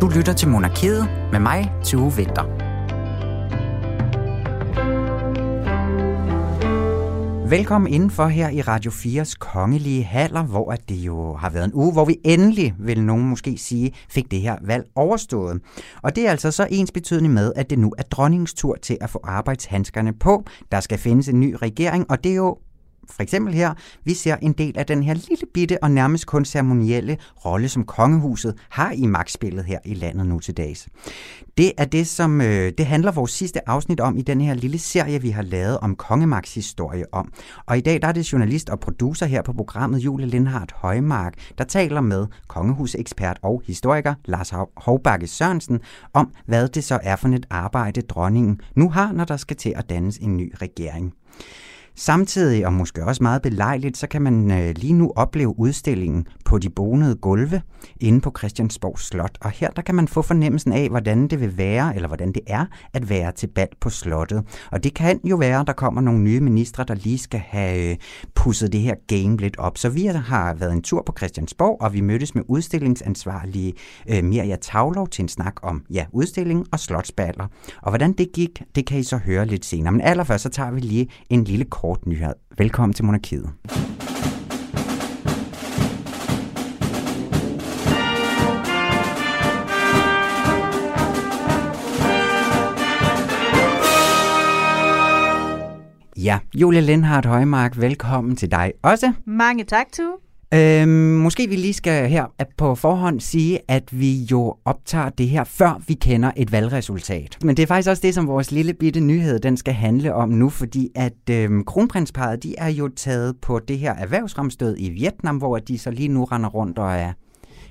Du lytter til Monarkiet med mig, til Vinter. Velkommen indenfor her i Radio 4's kongelige haller, hvor det jo har været en uge, hvor vi endelig, vil nogen måske sige, fik det her valg overstået. Og det er altså så ens betydende med, at det nu er dronningens tur til at få arbejdshandskerne på. Der skal findes en ny regering, og det er jo for eksempel her, vi ser en del af den her lille bitte og nærmest kun ceremonielle rolle, som kongehuset har i magtspillet her i landet nu til dags. Det er det, som øh, det handler vores sidste afsnit om i den her lille serie, vi har lavet om kongemagts historie om. Og i dag der er det journalist og producer her på programmet, Julie Lindhardt Højmark, der taler med kongehusekspert og historiker Lars Hovbakke Sørensen om, hvad det så er for et arbejde, dronningen nu har, når der skal til at dannes en ny regering. Samtidig, og måske også meget belejligt, så kan man øh, lige nu opleve udstillingen på de bonede gulve inde på Christiansborg Slot. Og her der kan man få fornemmelsen af, hvordan det vil være, eller hvordan det er at være til bal på slottet. Og det kan jo være, at der kommer nogle nye ministre, der lige skal have øh, pusset det her game lidt op. Så vi har været en tur på Christiansborg, og vi mødtes med udstillingsansvarlige øh, Mirja Tavlov til en snak om ja, udstilling og slotsballer. Og hvordan det gik, det kan I så høre lidt senere. Men allerførst så tager vi lige en lille kort kort nyhed. Velkommen til Monarkiet. Ja, Julia Lindhardt Højmark, velkommen til dig også. Mange tak, Tue. Øhm, måske vi lige skal her på forhånd sige, at vi jo optager det her, før vi kender et valgresultat. Men det er faktisk også det, som vores lille bitte nyhed, den skal handle om nu, fordi at øhm, kronprinsparet, de er jo taget på det her erhvervsramstød i Vietnam, hvor de så lige nu render rundt og er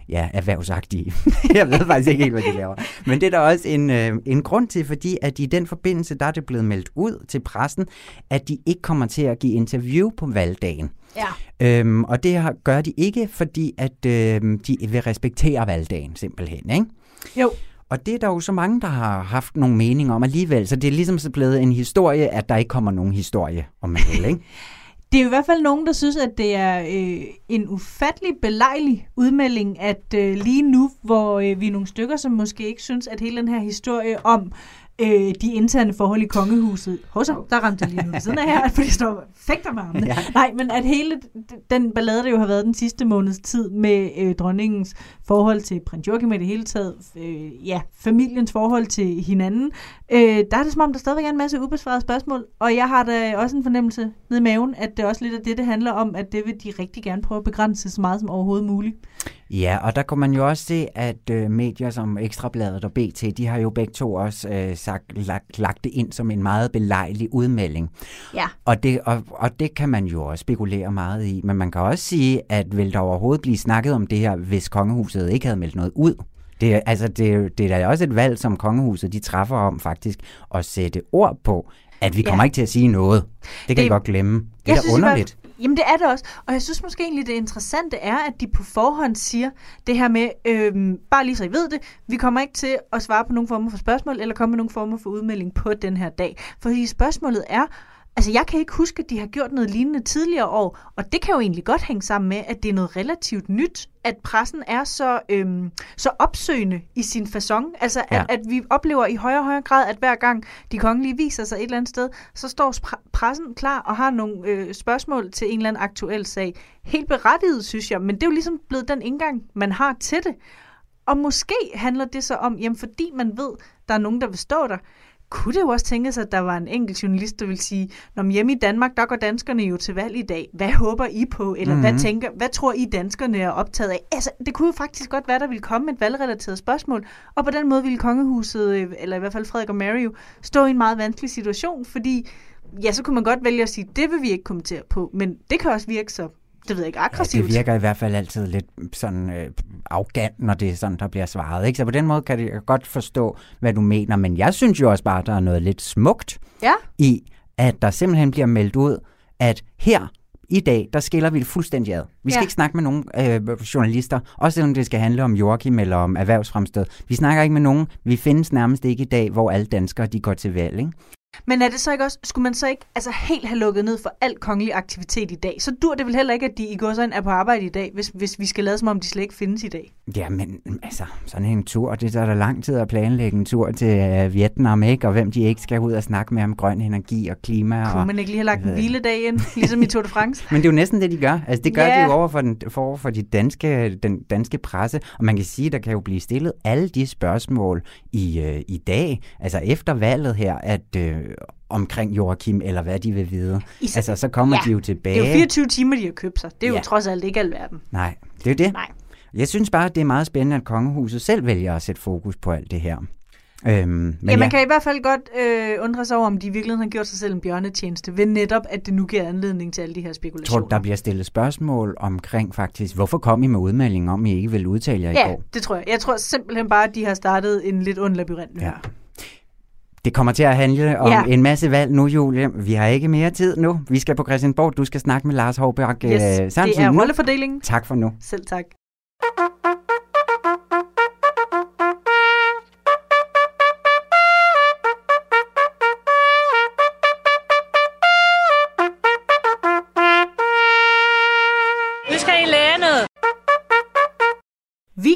ja, erhvervsagtige. jeg ved faktisk ikke helt, hvad de laver. Men det er der også en, øh, en grund til, fordi at i den forbindelse, der er det blevet meldt ud til pressen, at de ikke kommer til at give interview på valgdagen. Ja. Øhm, og det gør de ikke, fordi at øh, de vil respektere valgdagen simpelthen, ikke? Jo. Og det er der jo så mange, der har haft nogle meninger om alligevel, så det er ligesom så blevet en historie, at der ikke kommer nogen historie, om vil, ikke? Det er i hvert fald nogen, der synes, at det er øh, en ufattelig belejlig udmelding, at øh, lige nu, hvor øh, vi er nogle stykker, som måske ikke synes, at hele den her historie om øh, de interne forhold i kongehuset. Hos der ramte jeg lige nu siden af her, fordi jeg står fægter med. Ja. Nej, men at hele den ballade, der jo har været den sidste måneds tid med øh, dronningens forhold til prins Joachim i det hele taget, øh, ja, familiens forhold til hinanden, øh, der er det som om, der stadigvæk er en masse ubesvarede spørgsmål, og jeg har da også en fornemmelse ned i maven, at det også lidt af det, det handler om, at det vil de rigtig gerne prøve at begrænse så meget som overhovedet muligt. Ja, og der kan man jo også se, at øh, medier som Ekstrabladet og BT, de har jo begge to også øh, sagt, lagt, lagt det ind som en meget belejlig udmelding. Ja. Og det, og, og det kan man jo også spekulere meget i. Men man kan også sige, at vil der overhovedet blive snakket om det her, hvis kongehuset ikke havde meldt noget ud? Det, altså, det, det er da også et valg, som kongehuset de træffer om faktisk at sætte ord på, at vi kommer ja. ikke til at sige noget. Det kan det, I godt glemme. Det er da underligt. Jamen det er det også. Og jeg synes måske egentlig, det interessante er, at de på forhånd siger det her med, øhm, bare lige så I ved det, vi kommer ikke til at svare på nogen former for spørgsmål, eller komme med nogen former for udmelding på den her dag. Fordi spørgsmålet er, Altså, jeg kan ikke huske, at de har gjort noget lignende tidligere år, og det kan jo egentlig godt hænge sammen med, at det er noget relativt nyt, at pressen er så, øhm, så opsøgende i sin façon. Altså, ja. at, at vi oplever i højere og højere grad, at hver gang de kongelige viser sig et eller andet sted, så står pressen klar og har nogle øh, spørgsmål til en eller anden aktuel sag. Helt berettiget, synes jeg, men det er jo ligesom blevet den indgang, man har til det. Og måske handler det så om, jamen fordi man ved, der er nogen, der vil stå der, kunne det jo også tænkes, at der var en enkelt journalist, der vil sige, når hjemme i Danmark, der går danskerne jo til valg i dag. Hvad håber I på? Eller mm-hmm. hvad, mhm. tænker, hvad tror I danskerne er optaget af? Altså, det kunne jo faktisk godt være, der ville komme et valgrelateret spørgsmål. Og på den måde ville kongehuset, øh, eller i hvert fald Frederik og Mary jo, stå i en meget vanskelig situation, fordi ja, så kunne man godt vælge at sige, det vil vi ikke kommentere på, men det kan også virke så det ved jeg ikke, aggressivt. Ja, det virker i hvert fald altid lidt sådan øh, arrogant, når det er sådan, der bliver svaret. Ikke? Så på den måde kan jeg godt forstå, hvad du mener, men jeg synes jo også bare, at der er noget lidt smukt ja. i, at der simpelthen bliver meldt ud, at her i dag, der skiller vi det fuldstændig ad. Vi skal ja. ikke snakke med nogen øh, journalister, også selvom det skal handle om Joachim eller om erhvervsfremstød. Vi snakker ikke med nogen. Vi findes nærmest ikke i dag, hvor alle danskere de går til valg. Ikke? Men er det så ikke også, skulle man så ikke altså helt have lukket ned for al kongelig aktivitet i dag? Så dur det vel heller ikke, at de i går sådan er på arbejde i dag, hvis, hvis vi skal lade som om, de slet ikke findes i dag? Ja, men altså, sådan en tur, det er der lang tid at planlægge en tur til uh, Vietnam, ikke? Og hvem de ikke skal ud og snakke med om grøn energi og klima. Kunne og, man ikke lige have lagt en hviledag ind, ligesom i Tour de France? men det er jo næsten det, de gør. Altså, det gør yeah. de jo over for, den, for, for de danske, den danske presse, og man kan sige, der kan jo blive stillet alle de spørgsmål i, uh, i dag, altså efter valget her, at uh, omkring Joachim, eller hvad de vil vide. Især, altså, så kommer ja, de jo tilbage. Det er jo 24 timer, de har købt sig. Det er ja. jo trods alt ikke alverden. Nej, det er det. Nej. Jeg synes bare, det er meget spændende, at kongehuset selv vælger at sætte fokus på alt det her. Øhm, men ja, man ja. kan i hvert fald godt øh, undre sig over, om de virkelig har gjort sig selv en bjørnetjeneste, ved netop, at det nu giver anledning til alle de her spekulationer. Tror du, der bliver stillet spørgsmål omkring faktisk, hvorfor kom I med udmeldingen om, I ikke vil udtale jer ja, i går? det tror jeg. Jeg tror simpelthen bare, at de har startet en lidt ond labyrint. Ja. Det kommer til at handle om ja. en masse valg nu, Julie. Vi har ikke mere tid nu. Vi skal på Christiansborg. Du skal snakke med Lars Håberg yes, øh, det er rollefordelingen. Tak for nu. Selv tak.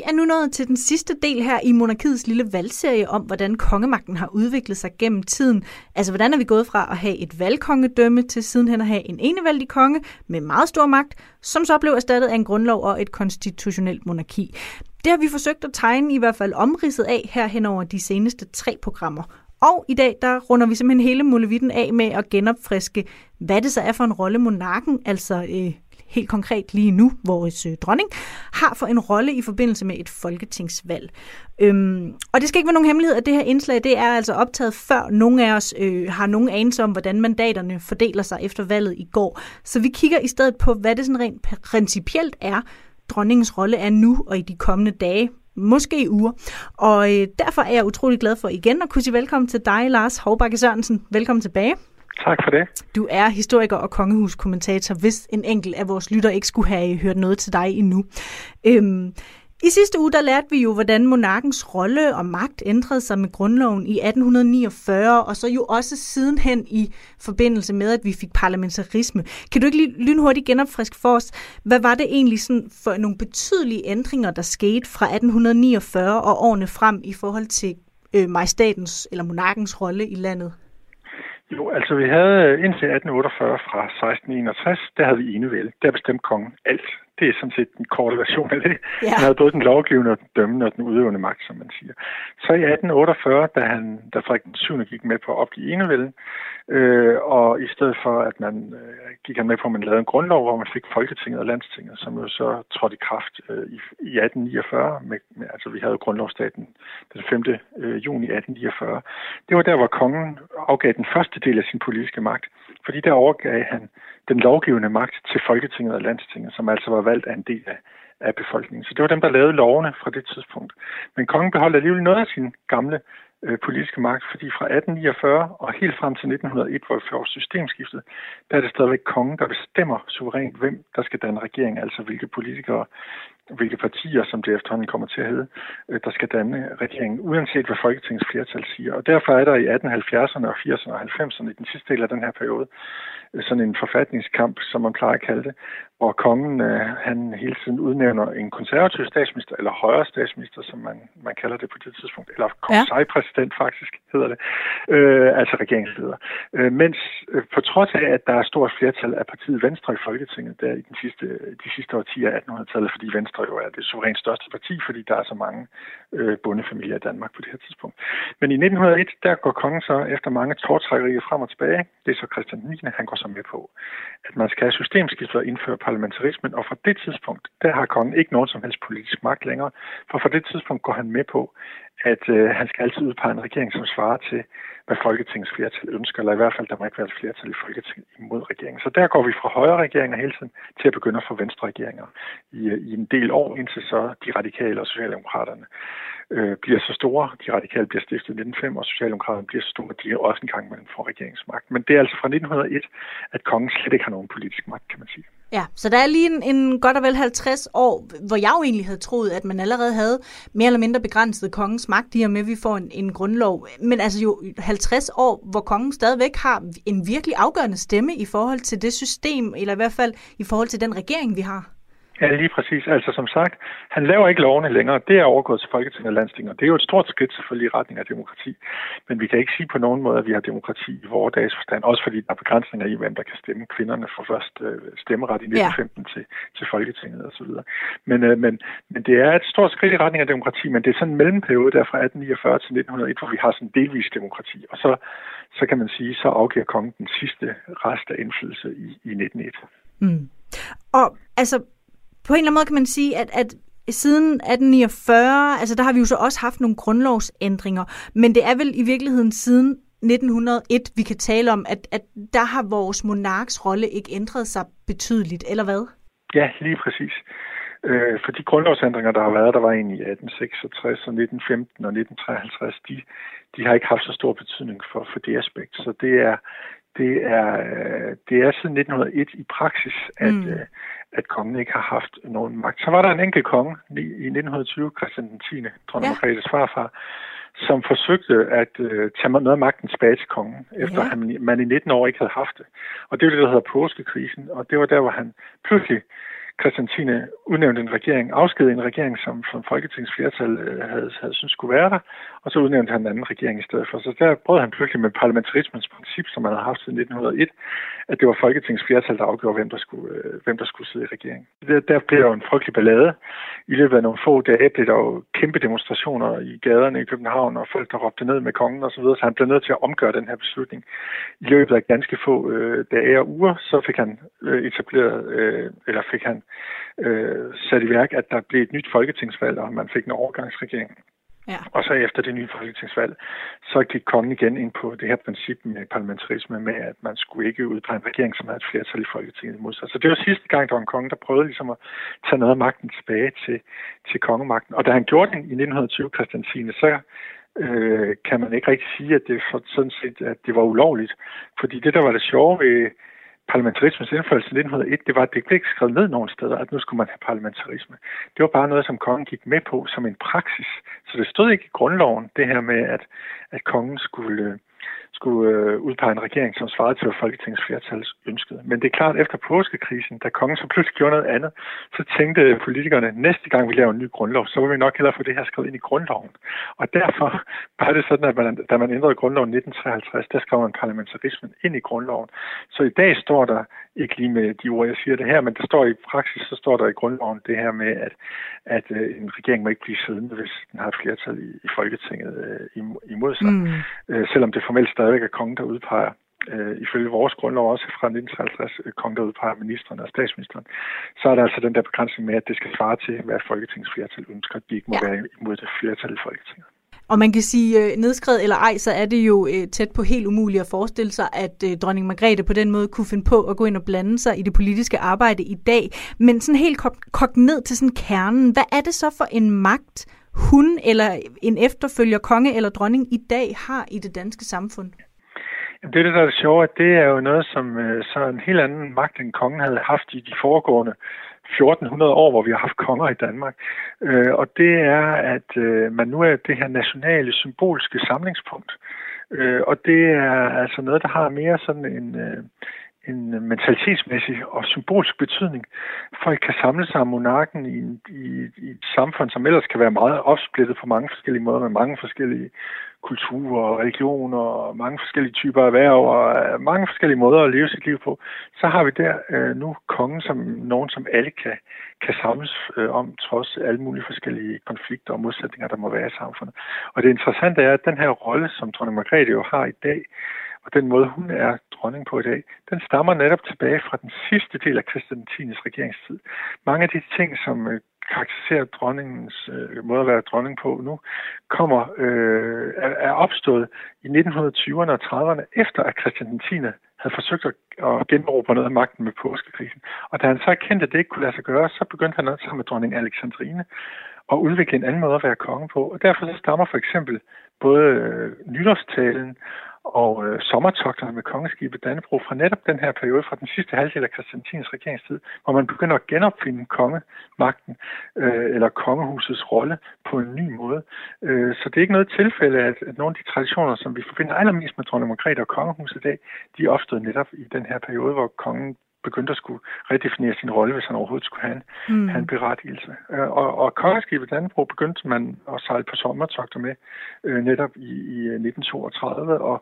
Er nu nået til den sidste del her i monarkiets lille valgserie om, hvordan kongemagten har udviklet sig gennem tiden. Altså, hvordan er vi gået fra at have et valgkongedømme til sidenhen at have en enevældig konge med meget stor magt, som så blev erstattet af en grundlov og et konstitutionelt monarki. Det har vi forsøgt at tegne i hvert fald omridset af her hen over de seneste tre programmer. Og i dag, der runder vi simpelthen hele Mulevitten af med at genopfriske, hvad det så er for en rolle monarken, altså øh, helt konkret lige nu, vores øh, dronning, har for en rolle i forbindelse med et folketingsvalg. Øhm, og det skal ikke være nogen hemmelighed, at det her indslag, det er altså optaget før nogen af os øh, har nogen anelse om, hvordan mandaterne fordeler sig efter valget i går. Så vi kigger i stedet på, hvad det sådan rent principielt er, dronningens rolle er nu og i de kommende dage, måske uger. Og øh, derfor er jeg utrolig glad for igen at kunne sige velkommen til dig, Lars Hovbakke Sørensen. Velkommen tilbage. Tak for det. Du er historiker og kongehuskommentator, hvis en enkelt af vores lytter ikke skulle have hørt noget til dig endnu. Øhm, i sidste uge der lærte vi jo, hvordan monarkens rolle og magt ændrede sig med grundloven i 1849, og så jo også sidenhen i forbindelse med, at vi fik parlamentarisme. Kan du ikke lige lynhurtigt genopfriske for os, hvad var det egentlig sådan for nogle betydelige ændringer, der skete fra 1849 og årene frem i forhold til øh, majestatens eller monarkens rolle i landet? Jo, altså vi havde øh, indtil 1848 fra 1661, der havde vi enevælde. Der bestemte kongen alt. Det er sådan set den korte version af det. Ja. Han havde både den lovgivende og den dømmende og den udøvende magt, som man siger. Så i 1848, da, han, da Frederik den 7. gik med på at opgive enevælden, øh, og i stedet for, at man øh, gik han med på, at man lavede en grundlov, hvor man fik Folketinget og Landstinget, som jo så trådte i kraft øh, i, i 1849. Med, med, altså vi havde jo grundlovsstaten den 5. Øh, juni 1849. Det var der, hvor kongen afgav den første del af sin politiske magt, fordi der overgav han den lovgivende magt til Folketinget og Landstinget, som altså var valgt af en del af, af befolkningen. Så det var dem, der lavede lovene fra det tidspunkt. Men kongen beholdt alligevel noget af sin gamle øh, politiske magt, fordi fra 1849 og helt frem til 1901, hvor vi får systemskiftet, der er det stadigvæk kongen, der bestemmer suverænt, hvem der skal danne regering, altså hvilke politikere, hvilke partier, som det efterhånden kommer til at hedde, øh, der skal danne regeringen, uanset hvad Folketingets flertal siger. Og derfor er der i 1870'erne og 80'erne og 90'erne, i den sidste del af den her periode, øh, sådan en forfatningskamp, som man plejer at kalde det, hvor kongen øh, han hele tiden udnævner en konservativ statsminister, eller højre statsminister, som man, man kalder det på det tidspunkt, eller konsejpræsident ja. faktisk hedder det, øh, altså regeringsleder. Øh, mens øh, på trods af, at der er stort flertal af partiet Venstre i Folketinget der i den sidste, de sidste årtier af 1800-tallet, fordi Venstre jo er det suverænt største parti, fordi der er så mange øh, bondefamilier i Danmark på det her tidspunkt. Men i 1901, der går kongen så efter mange tårtrækkerier frem og tilbage, det er så Christian 9., han går så med på, at man skal have systemskiftet og indføre parlamentarismen, og fra det tidspunkt, der har kongen ikke nogen som helst politisk magt længere, for fra det tidspunkt går han med på, at øh, han skal altid udpege en regering, som svarer til, hvad Folketingets flertal ønsker, eller i hvert fald, der må ikke være et flertal i Folketinget imod regeringen. Så der går vi fra højre regeringer hele tiden til at begynde at få venstre regeringer i, øh, i en del år, indtil så de radikale og socialdemokraterne øh, bliver så store. De radikale bliver stiftet i 1905, og socialdemokraterne bliver så store, at de også en gang imellem får regeringsmagt. Men det er altså fra 1901, at kongen slet ikke har nogen politisk magt, kan man sige. Ja, så der er lige en, en godt og vel 50 år, hvor jeg jo egentlig havde troet, at man allerede havde mere eller mindre begrænset kongens magt, i og med, at vi får en, en grundlov. Men altså jo 50 år, hvor kongen stadigvæk har en virkelig afgørende stemme i forhold til det system, eller i hvert fald i forhold til den regering, vi har. Ja, lige præcis. Altså som sagt, han laver ikke lovene længere. Det er overgået til Folketinget og Landstinget. Det er jo et stort skridt selvfølgelig i retning af demokrati. Men vi kan ikke sige på nogen måde, at vi har demokrati i vores dages forstand. Også fordi der er begrænsninger i, hvem der kan stemme. Kvinderne får først øh, stemmeret i 1915 ja. til, til Folketinget osv. Men, øh, men, men det er et stort skridt i retning af demokrati, men det er sådan en mellemperiode der fra 1849 til 1901, hvor vi har sådan delvis demokrati. Og så, så kan man sige, så afgiver kongen den sidste rest af indflydelse i, i 1901. Mm. Og altså, på en eller anden måde kan man sige, at, at siden 1849, altså der har vi jo så også haft nogle grundlovsændringer, men det er vel i virkeligheden siden 1901, vi kan tale om, at, at der har vores monarks rolle ikke ændret sig betydeligt, eller hvad? Ja, lige præcis. Øh, for de grundlovsændringer, der har været, der var en i 1866 og 1915 og 1953, de, de har ikke haft så stor betydning for, for det aspekt. Så det er, det er, det er siden 1901 i praksis, at, mm. Øh, at kongen ikke har haft nogen magt. Så var der en enkelt konge i, i 1920, Christian den 10., dronning ja. Margrethes farfar, som forsøgte at øh, tage noget af magten tilbage til kongen, efter ja. han, man i 19 år ikke havde haft det. Og det var det, der hedder påskekrisen, og det var der, hvor han pludselig Christian 10. udnævnte en regering, afskedede en regering, som, som Folketingets flertal øh, havde, havde synes skulle være der, og så udnævnte han en anden regering i stedet for. Så der brød han pludselig med parlamentarismens princip, som man havde haft siden 1901, at det var Folketingets flertal, der afgjorde, hvem der skulle, øh, hvem der skulle sidde i regeringen. Der, der blev jo en frygtelig ballade. I løbet af nogle få dage blev der jo kæmpe demonstrationer i gaderne i København, og folk, der råbte ned med kongen osv., så, videre, så han blev nødt til at omgøre den her beslutning. I løbet af ganske få øh, dage og uger, så fik han øh, etableret, øh, eller fik han øh, sat i værk, at der blev et nyt folketingsvalg, og man fik en overgangsregering. Ja. Og så efter det nye folketingsvalg, så gik kongen igen ind på det her princip med parlamentarisme med, at man skulle ikke udpege en regering, som havde et flertal i Folketinget imod sig. Så det var sidste gang, der var en konge, der prøvede ligesom at tage noget af magten tilbage til, til kongemagten. Og da han gjorde det i 1920, Christian Sine, så øh, kan man ikke rigtig sige, at det for, sådan set at det var ulovligt. Fordi det, der var det sjove ved parlamentarismens indførelse i 1901, det var, at det blev ikke skrevet ned nogen steder, at nu skulle man have parlamentarisme. Det var bare noget, som kongen gik med på som en praksis. Så det stod ikke i grundloven, det her med, at, at kongen skulle skulle øh, udpege en regering, som svarede til, hvad Folketingets flertal ønskede. Men det er klart, at efter påskekrisen, da kongen så pludselig gjorde noget andet, så tænkte politikerne, næste gang vi laver en ny grundlov, så vil vi nok hellere få det her skrevet ind i grundloven. Og derfor var det sådan, at man, da man ændrede grundloven 1953, der skrev man parlamentarismen ind i grundloven. Så i dag står der, ikke lige med de ord, jeg siger det her, men der står i praksis, så står der i grundloven det her med, at, at øh, en regering må ikke blive siddende, hvis den har et flertal i, i Folketinget øh, imod sig. Mm. Øh, selvom det formelt stadigvæk er kongen, der udpeger øh, ifølge vores grundlov også fra 1953, øh, kongen, der udpeger ministeren og statsministeren, så er der altså den der begrænsning med, at det skal svare til, hvad Folketingets flertal ønsker, at de ikke må ja. være imod det flertal i Folketinget. Og man kan sige, øh, nedskrevet eller ej, så er det jo øh, tæt på helt umuligt at forestille sig, at dronning Margrethe på den måde kunne finde på at gå ind og blande sig i det politiske arbejde i dag. Men sådan helt kogt ned til sådan kernen, hvad er det så for en magt, hun eller en efterfølger, konge eller dronning i dag har i det danske samfund? Jamen, det, der er det sjove, at det er jo noget, som øh, så en helt anden magt, end kongen havde haft i de foregående 1400 år, hvor vi har haft konger i Danmark. Øh, og det er, at øh, man nu er det her nationale symbolske samlingspunkt. Øh, og det er altså noget, der har mere sådan en, øh, en øh, mentalitetsmæssig og symbolsk betydning. Folk kan samle sig om monarken i, i, i et samfund, som ellers kan være meget opsplittet på mange forskellige måder, med mange forskellige kulturer og religioner og mange forskellige typer erhverv og øh, mange forskellige måder at leve sit liv på, så har vi der øh, nu kongen som nogen, som alle kan, kan samles øh, om, trods alle mulige forskellige konflikter og modsætninger, der må være i samfundet. Og det interessante er, at den her rolle, som dronning Margrethe jo har i dag, og den måde, hun er dronning på i dag, den stammer netop tilbage fra den sidste del af Christian 10. regeringstid. Mange af de ting, som øh, karakteriserer dronningens øh, måde at være dronning på nu, kommer øh, er, er opstået i 1920'erne og 30'erne, efter at Christian 10. havde forsøgt at, at genråbe noget af magten med påskekrisen. Og da han så erkendte, at det ikke kunne lade sig gøre, så begyndte han også sammen med dronning Alexandrine at udvikle en anden måde at være konge på. Og derfor så stammer for eksempel både øh, nytårstalen og øh, sommertogterne med kongeskibet Dannebro fra netop den her periode, fra den sidste halvdel af Christiantins regeringstid, hvor man begynder at genopfinde kongemagten øh, eller kongehusets rolle på en ny måde. Øh, så det er ikke noget tilfælde, at, at nogle af de traditioner, som vi forbinder allermest med dronning Margrethe og kongehuset i dag, de opstod netop i den her periode, hvor kongen begyndte at skulle redefinere sin rolle, hvis han overhovedet skulle have en, mm. have en berettigelse. Øh, og, og kongeskibet Dannebro begyndte man at sejle på sommertogter med øh, netop i, i 1932, øh, og,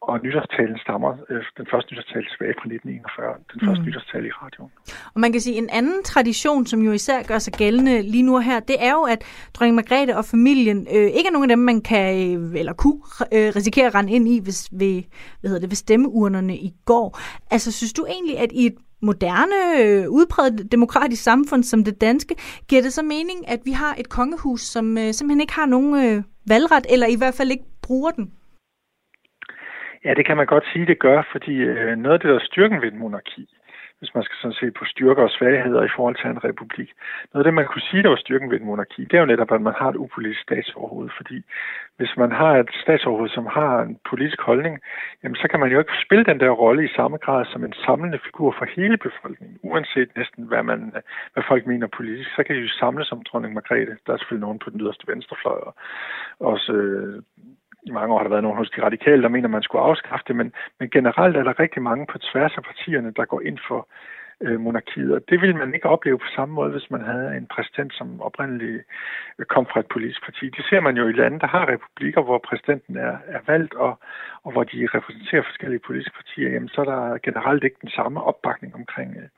og nytårstalen stammer, øh, den første nytårstale tilbage fra 1941, den første mm. nytårstale i radioen. Og man kan sige, en anden tradition, som jo især gør sig gældende lige nu her, det er jo, at dronning Margrethe og familien øh, ikke er nogen af dem, man kan eller kunne øh, risikere at rende ind i, hvis, ved, hvad hedder det, ved stemmeurnerne i går. Altså, synes du egentlig, at i et moderne, øh, udpræget demokratisk samfund som det danske, giver det så mening, at vi har et kongehus, som øh, simpelthen ikke har nogen øh, valgret, eller i hvert fald ikke bruger den? Ja, det kan man godt sige, det gør, fordi øh, noget af det, der er styrken ved et monarki, hvis man skal sådan se på styrker og svagheder i forhold til en republik. Noget af det, man kunne sige, der var styrken ved et monarki, det er jo netop, at man har et upolitisk statsoverhoved, fordi hvis man har et statsoverhoved, som har en politisk holdning, jamen så kan man jo ikke spille den der rolle i samme grad som en samlende figur for hele befolkningen, uanset næsten, hvad, man, hvad folk mener politisk. Så kan de jo samle som dronning Margrethe. Der er selvfølgelig nogen på den yderste venstrefløj, og også øh, i mange år har der været nogen hos de radikale, der mener, at man skulle afskaffe det, men, men generelt er der rigtig mange på tværs af partierne, der går ind for øh, monarkiet, og det ville man ikke opleve på samme måde, hvis man havde en præsident, som oprindeligt øh, kom fra et politisk parti. Det ser man jo i lande, der har republikker, hvor præsidenten er, er valgt, og, og hvor de repræsenterer forskellige politiske partier, jamen så er der generelt ikke den samme opbakning omkring øh,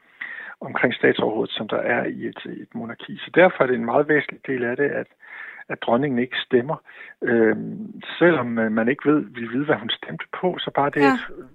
omkring statsoverhovedet, som der er i et, et monarki. Så derfor er det en meget væsentlig del af det, at, at dronningen ikke stemmer. Øh, selvom øh, man ikke ved, vil vide, hvad hun stemte på, så bare det,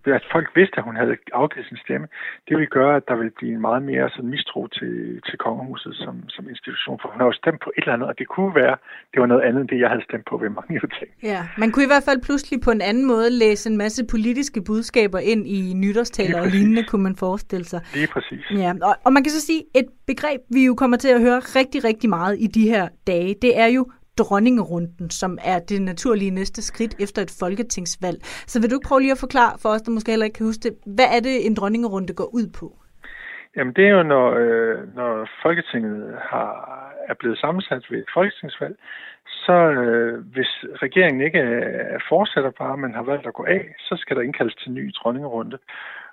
ja. at folk vidste, at hun havde afgivet sin stemme, det vil gøre, at der vil blive en meget mere sådan, mistro til, til kongehuset som, som institution. For hun har jo stemt på et eller andet, og det kunne være, det var noget andet end det, jeg havde stemt på ved mange ting. Ja, man kunne i hvert fald pludselig på en anden måde læse en masse politiske budskaber ind i nytårstaler og lignende, kunne man forestille sig. Det er præcis. Ja, og, og man kan så sige, et begreb, vi jo kommer til at høre rigtig, rigtig meget i de her dage, det er jo dronningerunden, som er det naturlige næste skridt efter et folketingsvalg. Så vil du prøve lige at forklare for os, der måske heller ikke kan huske det, hvad er det, en dronningerunde går ud på? Jamen det er jo, når, øh, når Folketinget har, er blevet sammensat ved et folketingsvalg, så øh, hvis regeringen ikke er fortsætter bare, men har valgt at gå af, så skal der indkaldes til en ny dronningerunde.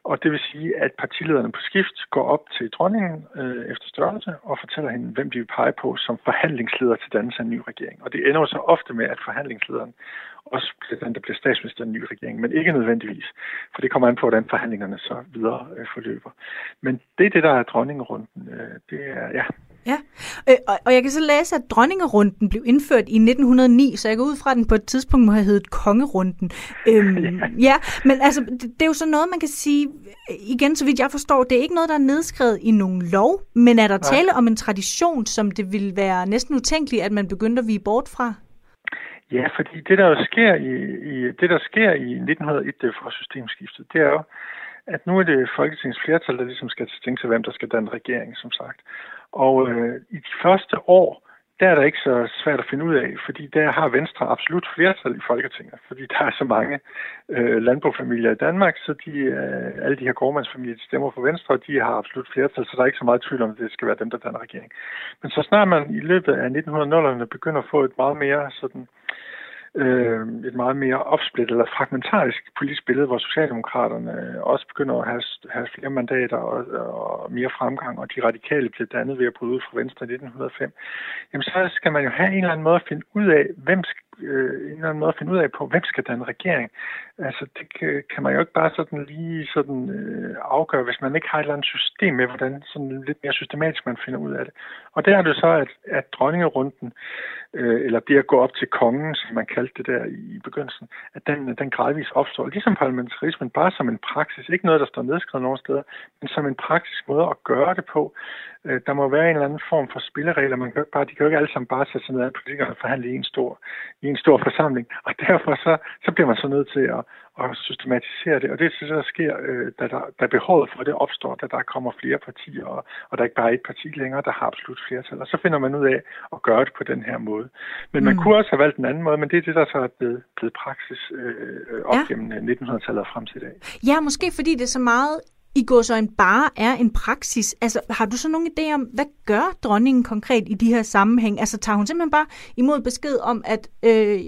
Og det vil sige, at partilederne på skift går op til dronningen øh, efter størrelse og fortæller hende, hvem de vil pege på som forhandlingsleder til dannelse af en ny regering. Og det ender jo så ofte med, at forhandlingslederen også den, der bliver statsminister i en ny regering, men ikke nødvendigvis, for det kommer an på, hvordan forhandlingerne så videre øh, forløber. Men det er det, der er dronningerunden. Øh, det er, ja, Ja, øh, og, og jeg kan så læse, at dronningerunden blev indført i 1909, så jeg går ud fra, at den på et tidspunkt må have heddet kongerunden. Øhm, ja. ja, men altså, det, det er jo så noget, man kan sige, igen, så vidt jeg forstår, det er ikke noget, der er nedskrevet i nogen lov, men er der Nej. tale om en tradition, som det vil være næsten utænkeligt, at man begynder at vige bort fra? Ja, fordi det, der sker i, i, det, der sker i 1901, det for systemskiftet, det er jo, at nu er det Folketingets flertal, der ligesom skal tænke sig, hvem der skal danne regering, som sagt. Og øh, i de første år, der er det ikke så svært at finde ud af, fordi der har Venstre absolut flertal i Folketinget, fordi der er så mange øh, landbrugfamilier i Danmark, så de, øh, alle de her gårdmandsfamilier, de stemmer for Venstre, og de har absolut flertal, så der er ikke så meget tvivl om, at det skal være dem, der danner regering. Men så snart man i løbet af 1900'erne begynder at få et meget mere sådan øh, øh, et meget mere opsplittet eller fragmentarisk politisk billede, hvor Socialdemokraterne øh, også begynder at have, have flere mandater og, og mere fremgang, og de radikale bliver dannet ved at bryde ud fra Venstre i 1905, jamen så skal man jo have en eller anden måde at finde ud af, hvem øh, en eller anden måde at finde ud af på, hvem skal danne regering. Altså, det kan, kan man jo ikke bare sådan lige sådan øh, afgøre, hvis man ikke har et eller andet system med, hvordan sådan lidt mere systematisk man finder ud af det. Og der er det så, at, at dronningerunden, øh, eller det at gå op til kongen, som man kaldte det der i begyndelsen, at den, den gradvist opstår, ligesom parlamentarismen, bare som en praksis, ikke noget, der står nedskrevet nogen steder, men som en praktisk måde at gøre det på. Øh, der må være en eller anden form for spilleregler, man kan ikke bare, de kan jo ikke alle sammen bare sætte sig ned af politikerne og forhandle i en stor, i en stor forsamling, og derfor så, så bliver man så nødt til at, at systematisere det. Og det er det, der sker, øh, da, der, da behovet for det opstår, da der kommer flere partier, og, og der er ikke bare et parti længere, der har absolut flertal. Og så finder man ud af at gøre det på den her måde. Men mm. man kunne også have valgt en anden måde, men det er det, der så er blevet, blevet praksis øh, op ja. gennem 1900-tallet og frem til i dag. Ja, måske fordi det så meget i går så en bare er en praksis. Altså, har du så nogen idé om, hvad gør dronningen konkret i de her sammenhæng? Altså, tager hun simpelthen bare imod besked om, at øh,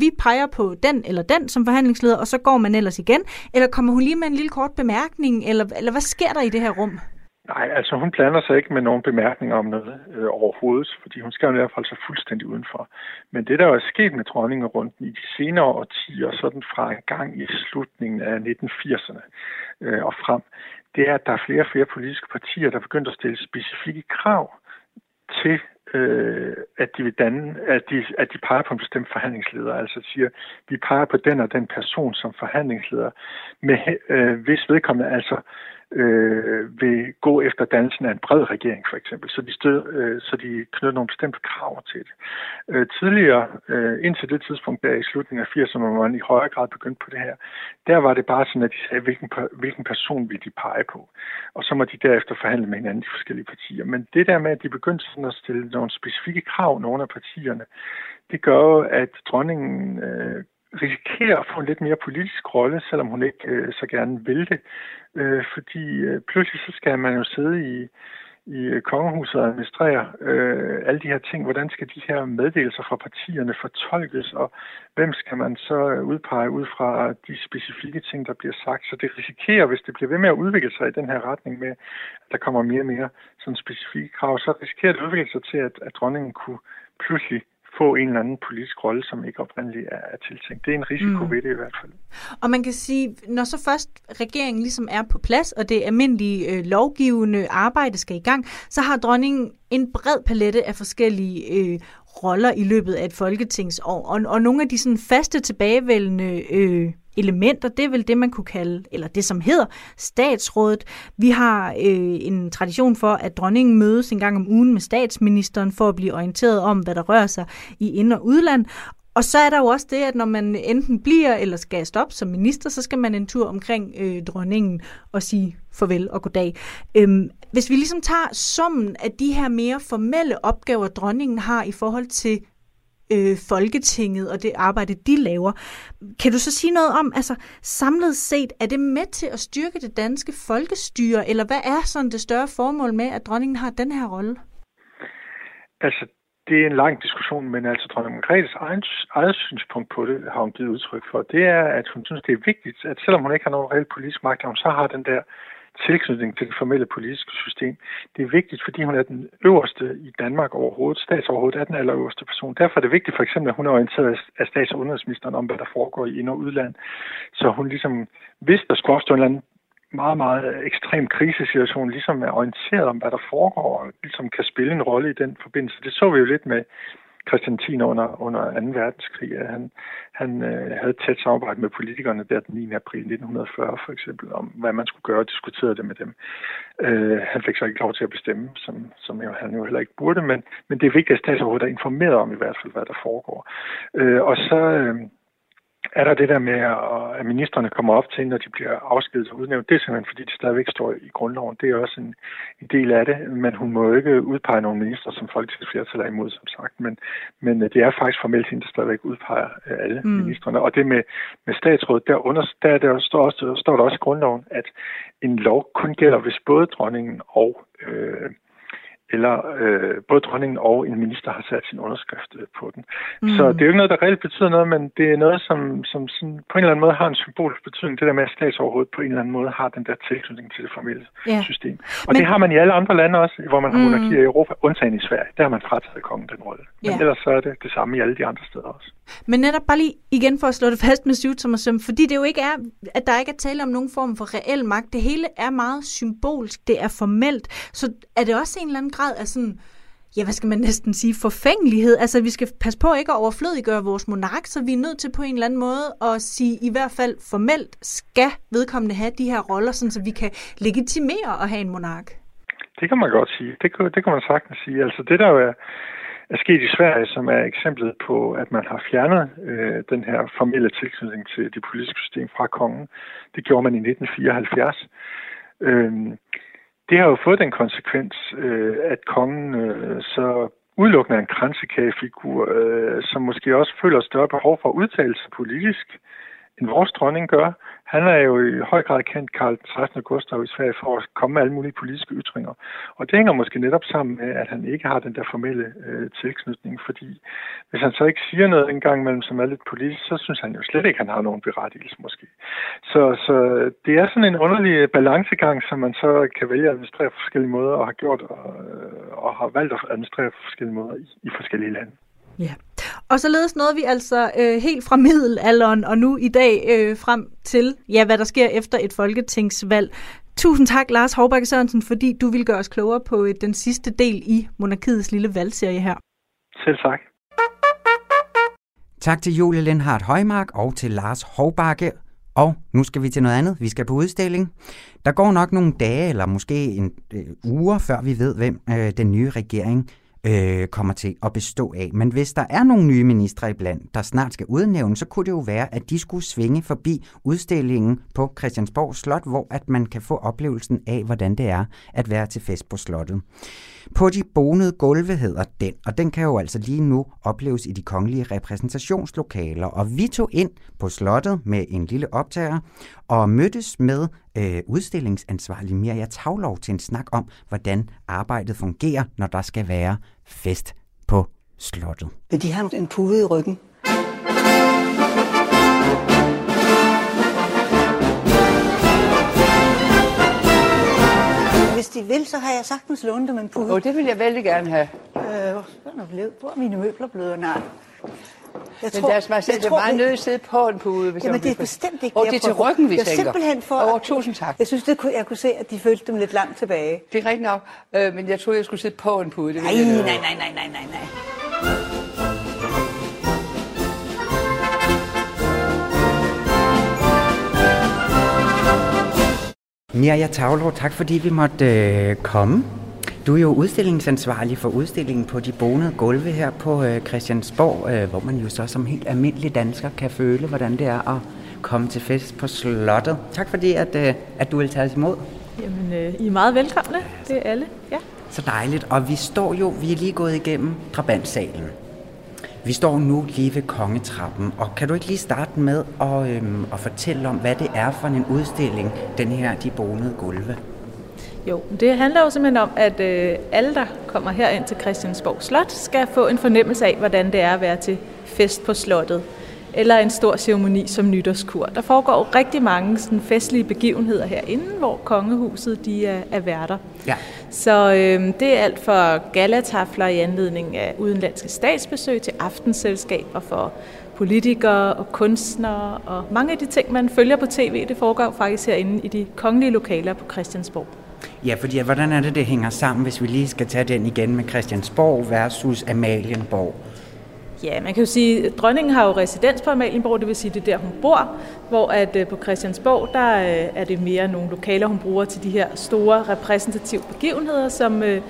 vi peger på den eller den som forhandlingsleder, og så går man ellers igen? Eller kommer hun lige med en lille kort bemærkning? Eller, eller hvad sker der i det her rum? Nej, altså hun blander sig ikke med nogen bemærkninger om noget øh, overhovedet, fordi hun skal jo i hvert fald så fuldstændig udenfor. Men det, der er sket med dronningen rundt i de senere årtier, sådan fra en gang i slutningen af 1980'erne øh, og frem, det er, at der er flere og flere politiske partier, der begynder at stille specifikke krav til øh, at de vil danne, at de, at de peger på en bestemt forhandlingsleder, altså siger, vi peger på den og den person som forhandlingsleder, med, øh, hvis vedkommende altså øh, øh, vil gå efter dansen af en bred regering, for eksempel, så de, stød, øh, så de knytter nogle bestemte krav til det. Øh, tidligere, øh, indtil det tidspunkt, der i slutningen af 80'erne, hvor man i højere grad begyndte på det her, der var det bare sådan, at de sagde, hvilken, hvilken person vil de pege på, og så må de derefter forhandle med hinanden de forskellige partier. Men det der med, at de begyndte sådan at stille nogle specifikke krav, nogle af partierne, det gør jo, at dronningen øh, risikerer at få en lidt mere politisk rolle, selvom hun ikke øh, så gerne vil det. Øh, fordi øh, pludselig så skal man jo sidde i, i øh, kongehuset og administrere øh, alle de her ting. Hvordan skal de her meddelelser fra partierne fortolkes, og hvem skal man så øh, udpege ud fra de specifikke ting, der bliver sagt? Så det risikerer, hvis det bliver ved med at udvikle sig i den her retning med, at der kommer mere og mere sådan specifikke krav, så risikerer det at udvikle sig til, at, at dronningen kunne pludselig få en eller anden politisk rolle, som ikke oprindeligt er, er tiltænkt. Det er en risiko mm. ved det i hvert fald. Og man kan sige, når så først regeringen ligesom er på plads, og det almindelige øh, lovgivende arbejde skal i gang, så har dronningen en bred palette af forskellige øh, roller i løbet af et folketingsår. Og, og nogle af de sådan faste tilbagevendende øh, elementer, det er vel det, man kunne kalde, eller det som hedder statsrådet. Vi har øh, en tradition for, at dronningen mødes en gang om ugen med statsministeren for at blive orienteret om, hvad der rører sig i ind- og udland. Og så er der jo også det, at når man enten bliver eller skal stoppe som minister, så skal man en tur omkring øh, dronningen og sige farvel og goddag. Øhm, hvis vi ligesom tager summen af de her mere formelle opgaver, dronningen har i forhold til øh, Folketinget og det arbejde, de laver. Kan du så sige noget om, altså samlet set, er det med til at styrke det danske folkestyre, eller hvad er sådan det større formål med, at dronningen har den her rolle? Altså, det er en lang diskussion, men altså dronning Margrethes egen, eget synspunkt på det har hun givet udtryk for. Det er, at hun synes, det er vigtigt, at selvom hun ikke har nogen reel politisk magt, at hun så har den der tilknytning til det formelle politiske system. Det er vigtigt, fordi hun er den øverste i Danmark overhovedet. Statsoverhovedet er den allerøverste person. Derfor er det vigtigt for eksempel, at hun er orienteret af stats- og udenrigsministeren om, hvad der foregår i ind- og udland. Så hun ligesom, hvis der skulle opstå en eller anden meget, meget ekstrem krisesituation, ligesom er orienteret om, hvad der foregår, og ligesom kan spille en rolle i den forbindelse. Det så vi jo lidt med Christian 10 under, under 2. verdenskrig, at han, han øh, havde et tæt samarbejde med politikerne der den 9. april 1940 for eksempel, om hvad man skulle gøre og diskuterede det med dem. Øh, han fik så ikke lov til at bestemme, som, som jo, han jo heller ikke burde, men, men det er vigtigt, at statsoverhovedet er informeret om i hvert fald, hvad der foregår. Øh, og så... Øh, er der det der med, at ministerne kommer op til, når de bliver afskedet og udnævnt. Det er simpelthen, fordi det stadigvæk står i grundloven. Det er også en, en del af det, men hun må jo ikke udpege nogle minister, som folketingsflertal er imod, som sagt. Men, men det er faktisk formelt hende, der stadigvæk udpeger øh, alle mm. ministerne. Og det med, med statsrådet, der, under, der, der står, også, står der også i grundloven, at en lov kun gælder, hvis både dronningen og øh, eller øh, både dronningen og en minister har sat sin underskrift øh, på den. Mm. Så det er jo ikke noget, der reelt betyder noget, men det er noget, som, som sådan, på en eller anden måde har en symbolisk betydning. Det der med, at statsoverhovedet på en eller anden måde har den der tilknytning til det formelle yeah. system. Og men... det har man i alle andre lande også, hvor man har mm. monarkier i Europa, undtagen i Sverige. Der har man frataget kongen den rolle. Men yeah. ellers så er det det samme i alle de andre steder også. Men netop bare lige igen for at slå det fast med syvtommersøm, fordi det jo ikke er, at der ikke er tale om nogen form for reel magt. Det hele er meget symbolsk, det er formelt. Så er det også en eller anden grad af sådan, ja, hvad skal man næsten sige, forfængelighed. Altså, vi skal passe på ikke at overflødiggøre vores monark, så vi er nødt til på en eller anden måde at sige, i hvert fald formelt skal vedkommende have de her roller, sådan så vi kan legitimere at have en monark. Det kan man godt sige. Det kan, det kan man sagtens sige. Altså, det der jo er, er sket i Sverige, som er eksemplet på, at man har fjernet øh, den her formelle tilknytning til det politiske system fra kongen. Det gjorde man i 1974. Øh, det har jo fået den konsekvens, øh, at kongen øh, så udelukkende er en kransekagefigur, øh, som måske også føler større behov for at udtale sig politisk, end vores dronning gør. Han er jo i høj grad kendt, Karl 16. Gustav i Sverige, for at komme med alle mulige politiske ytringer. Og det hænger måske netop sammen med, at han ikke har den der formelle øh, tilknytning, fordi hvis han så ikke siger noget engang mellem, som er lidt politisk, så synes han jo slet ikke, at han har nogen berettigelse måske. Så, så det er sådan en underlig øh, balancegang, som man så kan vælge at administrere på forskellige måder, og har gjort og, øh, og har valgt at administrere på forskellige måder i, i forskellige lande. Ja. Og således nåede vi altså øh, helt fra middelalderen og nu i dag øh, frem til, ja, hvad der sker efter et folketingsvalg. Tusind tak, Lars Hovbakke Sørensen, fordi du vil gøre os klogere på øh, den sidste del i Monarkiets lille valgserie her. Selv tak. Tak til Julie Lindhardt Højmark og til Lars Hovbakke. Og nu skal vi til noget andet. Vi skal på udstilling. Der går nok nogle dage, eller måske en øh, uger, før vi ved, hvem øh, den nye regering øh, kommer til at bestå af. Men hvis der er nogle nye ministre iblandt, der snart skal udnævnes, så kunne det jo være, at de skulle svinge forbi udstillingen på Christiansborg Slot, hvor at man kan få oplevelsen af, hvordan det er at være til fest på slottet. På de bonede gulve hedder den, og den kan jo altså lige nu opleves i de kongelige repræsentationslokaler. Og vi tog ind på slottet med en lille optager og mødtes med øh, udstillingsansvarlig Mirja Tavlov til en snak om, hvordan arbejdet fungerer, når der skal være fest på slottet. Vil de have en pude i ryggen? Hvis de vil, så har jeg sagtens lånt dem en pude. Oh, det vil jeg vældig gerne have. Øh, hvor er mine møbler blevet? Nej. Jeg men tror, deres majestæt, det er meget nødt til at sidde på en pude. Hvis Jamen, det er bestemt ikke Og det er til ryggen, vi tænker. simpelthen for... Over, tusind tak. Jeg synes, det kunne, jeg kunne se, at de følte dem lidt langt tilbage. Det er rigtigt nok, øh, men jeg troede, jeg skulle sidde på en pude. Det nej, nej, nej, nej, nej, nej, nej, nej. Mirja Tavlo, tak fordi vi måtte øh, komme. Du er jo udstillingsansvarlig for udstillingen på de bonede gulve her på øh, Christiansborg, øh, hvor man jo så som helt almindelig dansker kan føle, hvordan det er at komme til fest på slottet. Tak fordi, at, øh, at du vil tage imod. Jamen, I er meget velkomne. Det er alle. Ja. Så dejligt. Og vi står jo, vi er lige gået igennem Trabantsalen. Vi står nu lige ved kongetrappen, og kan du ikke lige starte med at, øhm, at fortælle om, hvad det er for en udstilling, den her De Bonede Gulve? Jo, det handler jo simpelthen om, at øh, alle, der kommer her ind til Christiansborg Slot, skal få en fornemmelse af, hvordan det er at være til fest på slottet eller en stor ceremoni som nytårskur. Der foregår rigtig mange sådan, festlige begivenheder herinde, hvor kongehuset de er, er værter. Ja. Så øh, det er alt fra galatafler i anledning af udenlandske statsbesøg til aftenselskaber for politikere og kunstnere og mange af de ting, man følger på tv, det foregår faktisk herinde i de kongelige lokaler på Christiansborg. Ja, fordi hvordan er det, det hænger sammen, hvis vi lige skal tage den igen med Christiansborg versus Amalienborg? Ja, man kan jo sige, at dronningen har jo residens på Amalienborg, det vil sige, det er der, hun bor, hvor at øh, på Christiansborg, der øh, er det mere nogle lokaler, hun bruger til de her store repræsentative begivenheder, som øh,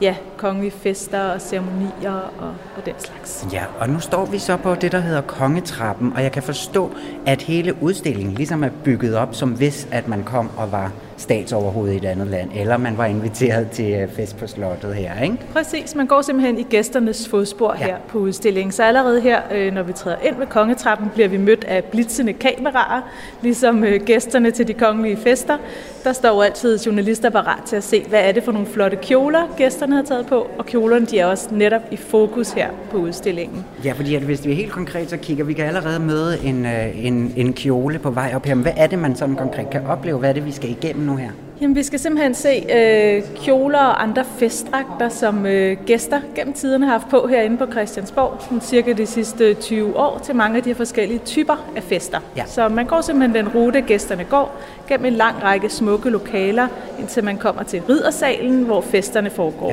ja, kongelige fester og ceremonier og, og den slags. Ja, og nu står vi så på det, der hedder kongetrappen, og jeg kan forstå, at hele udstillingen ligesom er bygget op, som hvis at man kom og var statsoverhovedet i et andet land, eller man var inviteret til øh, fest på slottet her, ikke? Præcis, man går simpelthen i gæsternes fodspor ja. her på udstillingen. Så allerede her, øh, når vi træder ind ved kongetrappen, bliver vi mødt af blitzende kameraer, ligesom øh, gæsterne til de kongelige fester. Der står altid journalister parat til at se, hvad er det for nogle flotte kjoler, gæsterne har taget på, og kjolerne de er også netop i fokus her på udstillingen. Ja, fordi at hvis vi er helt konkret så kigger, vi kan allerede møde en, en, en kjole på vej op her. Men hvad er det, man sådan konkret kan opleve? Hvad er det, vi skal igennem nu her? Jamen, vi skal simpelthen se øh, kjoler og andre festdragter, som øh, gæster gennem tiderne har haft på herinde på Christiansborg, sådan cirka de sidste 20 år, til mange af de her forskellige typer af fester. Ja. Så man går simpelthen den rute, gæsterne går, gennem en lang række smukke lokaler, indtil man kommer til riddersalen, hvor festerne foregår.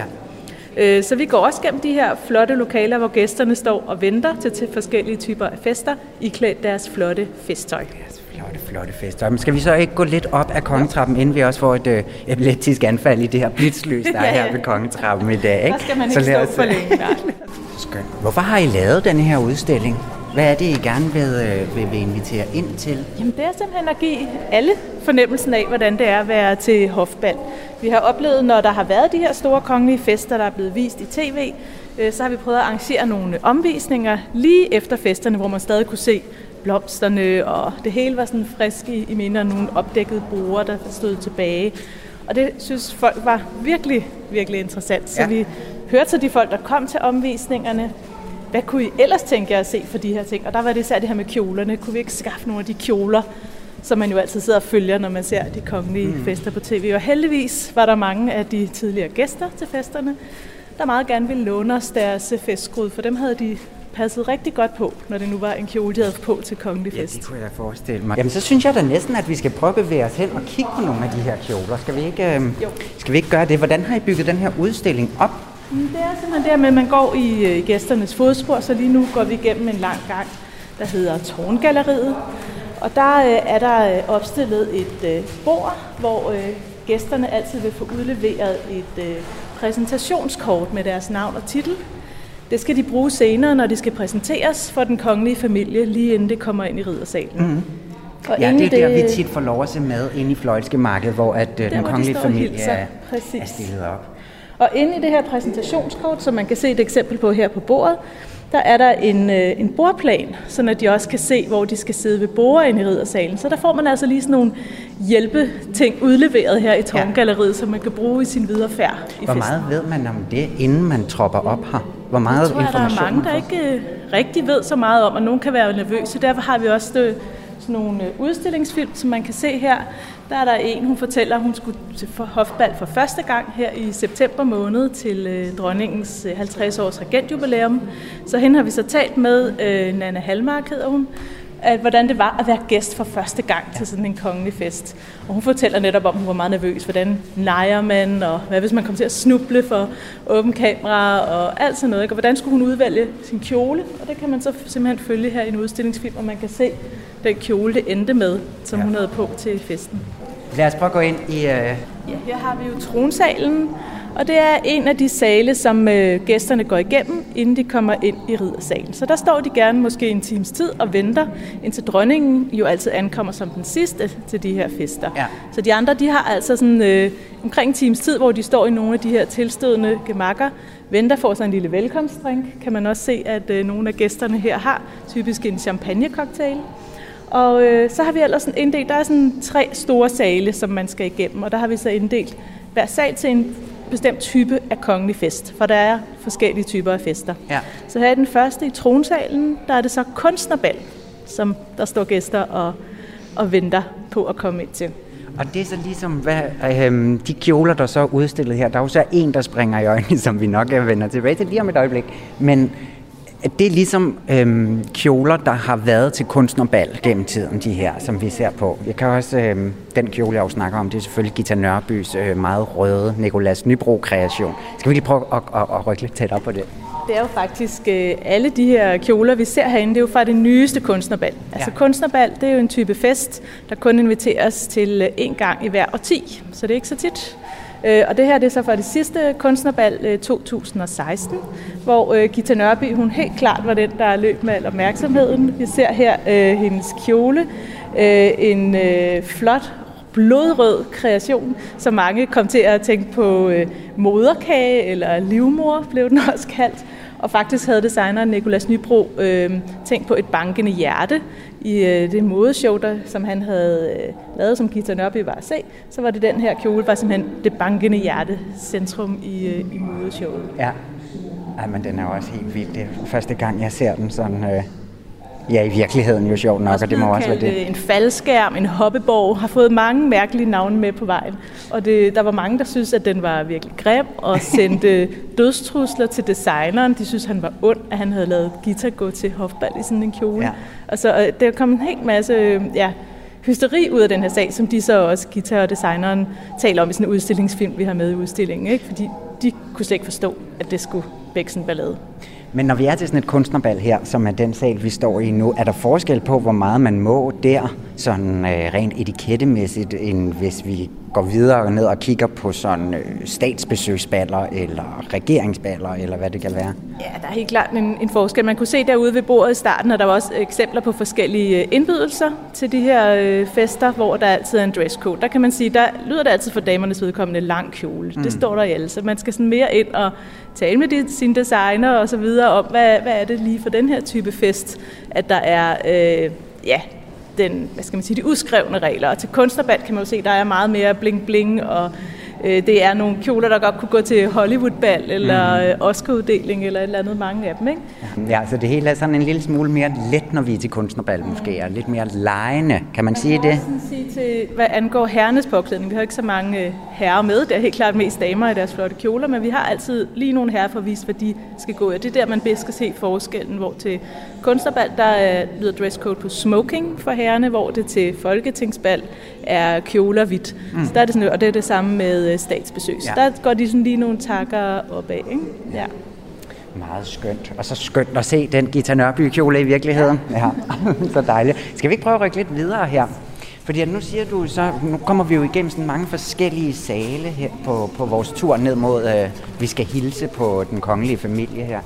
Ja. Øh, så vi går også gennem de her flotte lokaler, hvor gæsterne står og venter til, til forskellige typer af fester, iklædt deres flotte festtøj. Flotte, fester. Men skal vi så ikke gå lidt op af kongetrappen, inden vi også får et øh, epileptisk anfald i det her blitzløs, der er her ved kongetrappen i dag? Ikke? Der skal man ikke så stå os... for længe. Skønt. Hvorfor har I lavet den her udstilling? Hvad er det, I gerne vil, øh, vil, vil invitere ind til? Jamen, det er simpelthen at give alle fornemmelsen af, hvordan det er at være til hofbal. Vi har oplevet, når der har været de her store kongelige fester, der er blevet vist i tv, øh, så har vi prøvet at arrangere nogle omvisninger lige efter festerne, hvor man stadig kunne se blomsterne, og det hele var sådan frisk i, i minder, nogle opdækkede bruger, der stod tilbage. Og det synes folk var virkelig, virkelig interessant. Så ja. vi hørte til de folk, der kom til omvisningerne, hvad kunne I ellers tænke jer at se for de her ting? Og der var det især det her med kjolerne. Kunne vi ikke skaffe nogle af de kjoler, som man jo altid sidder og følger, når man ser de kongelige mm. fester på tv. Og heldigvis var der mange af de tidligere gæster til festerne, der meget gerne ville låne os deres festskrud, for dem havde de passet rigtig godt på, når det nu var en kjole, de havde på til kongelig fest. Ja, det kunne jeg da forestille mig. Jamen, så synes jeg da næsten, at vi skal prøve at bevæge os hen og kigge på nogle af de her kjoler. Skal vi ikke, øh, skal vi ikke gøre det? Hvordan har I bygget den her udstilling op? Det er simpelthen det med, at man går i øh, gæsternes fodspor, så lige nu går vi igennem en lang gang, der hedder Tårngalleriet. Og der øh, er der øh, opstillet et bord, hvor gæsterne altid vil få udleveret et præsentationskort med deres navn og titel. Det skal de bruge senere, når de skal præsenteres for den kongelige familie, lige inden det kommer ind i riddersalen. Mm. Og ja, det er det, der, vi tit får lov at se med inde i Fløjtske Marked, hvor at, den kongelige de familie er, er stillet op. Og inde i det her præsentationskort, som man kan se et eksempel på her på bordet, der er der en, øh, en bordplan, så de også kan se, hvor de skal sidde ved bordet inde i riddersalen. Så der får man altså lige sådan nogle hjælpeting udleveret her i Tårngalleriet, ja. som man kan bruge i sin videre færd i Hvor meget ved man om det, inden man tropper op her? Hvor meget jeg tror, information der er mange, der ikke øh, rigtig ved så meget om, og nogen kan være nervøse. Derfor har vi også øh, sådan nogle udstillingsfilm, som man kan se her, der er der en, hun fortæller, at hun skulle til hofbal for første gang her i september måned til øh, dronningens 50 øh, års regentjubilæum. Så hende har vi så talt med, øh, Nana Halmark hedder hun, at hvordan det var at være gæst for første gang til sådan en kongelig fest. Og hun fortæller netop om, at hun var meget nervøs. Hvordan leger man, og hvad hvis man kommer til at snuble for åben kamera, og alt sådan noget. Ikke? Og hvordan skulle hun udvælge sin kjole? Og det kan man så simpelthen følge her i en udstillingsfilm, og man kan se den kjole, det endte med, som ja. hun havde på til festen. Lad os prøve at gå ind i... Uh... Ja, her har vi jo tronsalen, og det er en af de sale, som øh, gæsterne går igennem, inden de kommer ind i riddersalen. Så der står de gerne måske en times tid og venter, indtil dronningen jo altid ankommer som den sidste til de her fester. Ja. Så de andre, de har altså sådan øh, omkring en times tid, hvor de står i nogle af de her tilstødende gemakker, venter for sådan en lille velkomstdrink. Kan man også se, at øh, nogle af gæsterne her har typisk en champagnecocktail. Og øh, så har vi ellers inddelt, der er sådan tre store sale, som man skal igennem, og der har vi så inddelt hver sal til en bestemt type af kongelig fest, for der er forskellige typer af fester. Ja. Så her er den første i tronsalen, der er det så kunstnerbal, som der står gæster og, og venter på at komme ind til. Og det er så ligesom, hvad, øh, de kjoler, der så er udstillet her, der er jo så en, der springer i øjnene, som vi nok vender tilbage til lige om et øjeblik. Men det er ligesom øhm, kjoler, der har været til kunstnerbal gennem tiden, de her, som vi ser på. Jeg kan også, øhm, den kjole, jeg også snakker om, det er selvfølgelig Gita Nørbys øh, meget røde Nikolas Nybro-kreation. Skal vi lige prøve at, at, at rykke lidt tæt op på det? Det er jo faktisk øh, alle de her kjoler, vi ser herinde, det er jo fra det nyeste kunstnerbal. Altså ja. kunstnerbal, det er jo en type fest, der kun inviteres til øh, en gang i hver årti, så det er ikke så tit. Øh, og det her det er så fra det sidste kunstnerbal 2016, øh, hvor øh, Gita Nørby, hun helt klart var den, der løb med al opmærksomheden. Vi ser her øh, hendes kjole, øh, en øh, flot blodrød kreation, som mange kom til at tænke på øh, moderkage eller livmor, blev den også kaldt. Og faktisk havde designeren Nikolas Nybro øh, tænkt på et bankende hjerte i øh, det modeshow, der, som han havde øh, lavet, som Gita Nørby var at se. Så var det den her kjole, var simpelthen det bankende hjerte centrum i, øh, i modeshowet. Ja. Ej, men den er jo også helt vild. Det er første gang, jeg ser den sådan... Øh Ja, i virkeligheden jo sjovt nok, og det må også være det. En faldskærm, en hoppeborg, har fået mange mærkelige navne med på vejen. Og det, der var mange, der synes, at den var virkelig grim, og sendte dødstrusler til designeren. De synes, han var ond, at han havde lavet guitar gå til hofbal i sådan en kjole. Ja. Og så øh, der kom en helt masse ja, hysteri ud af den her sag, som de så også, guitar og designeren, taler om i sådan en udstillingsfilm, vi har med i udstillingen. Ikke? Fordi de kunne slet ikke forstå, at det skulle vække sådan en ballade. Men når vi er til sådan et kunstnerbal her, som er den sal, vi står i nu, er der forskel på, hvor meget man må der, sådan øh, rent etikettemæssigt, end hvis vi går videre ned og kigger på sådan øh, statsbesøgsballer eller regeringsballer, eller hvad det kan være? Ja, der er helt klart en, en forskel. Man kunne se derude ved bordet i starten, at der var også eksempler på forskellige øh, indbydelser til de her øh, fester, hvor der altid er en dresscode. Der kan man sige, der lyder det altid for damernes vedkommende lang kjole. Mm. Det står der i alle, så man skal sådan mere ind og tale med de, sine designer og så videre om, hvad, hvad er det lige for den her type fest, at der er øh, ja, den, hvad skal man sige, de udskrevne regler. Og til kunstnerband kan man jo se, der er meget mere bling-bling, og øh, det er nogle kjoler, der godt kunne gå til Hollywood-ball, eller mm. Oscar-uddeling, eller et eller andet, mange af dem, ikke? Ja, så det hele er sådan en lille smule mere let, når vi er til kunstnerbal, måske, og lidt mere lejende. Kan man, man sige det? Man sige til, hvad angår herrenes påklædning. Vi har ikke så mange øh, herrer med. Det er helt klart mest damer i deres flotte kjoler, men vi har altid lige nogle herrer for at vise, hvad de skal gå i. Det er der, man bedst skal se forskellen, hvor til kunstnerbal, der er, lyder dresscode på smoking for herrerne, hvor det til folketingsbal er kjoler hvidt. Mm. Så der er det sådan, og det er det samme med øh, statsbesøg. Så ja. der går de sådan lige nogle takker opad. Ikke? Ja. Meget skønt. Og så skønt at se den Gita Nørby kjole i virkeligheden. Ja. ja. så dejligt. Skal vi ikke prøve at rykke lidt videre her? Fordi nu siger du så, nu kommer vi jo igennem sådan mange forskellige sale her på, på vores tur ned mod, øh, vi skal hilse på den kongelige familie her.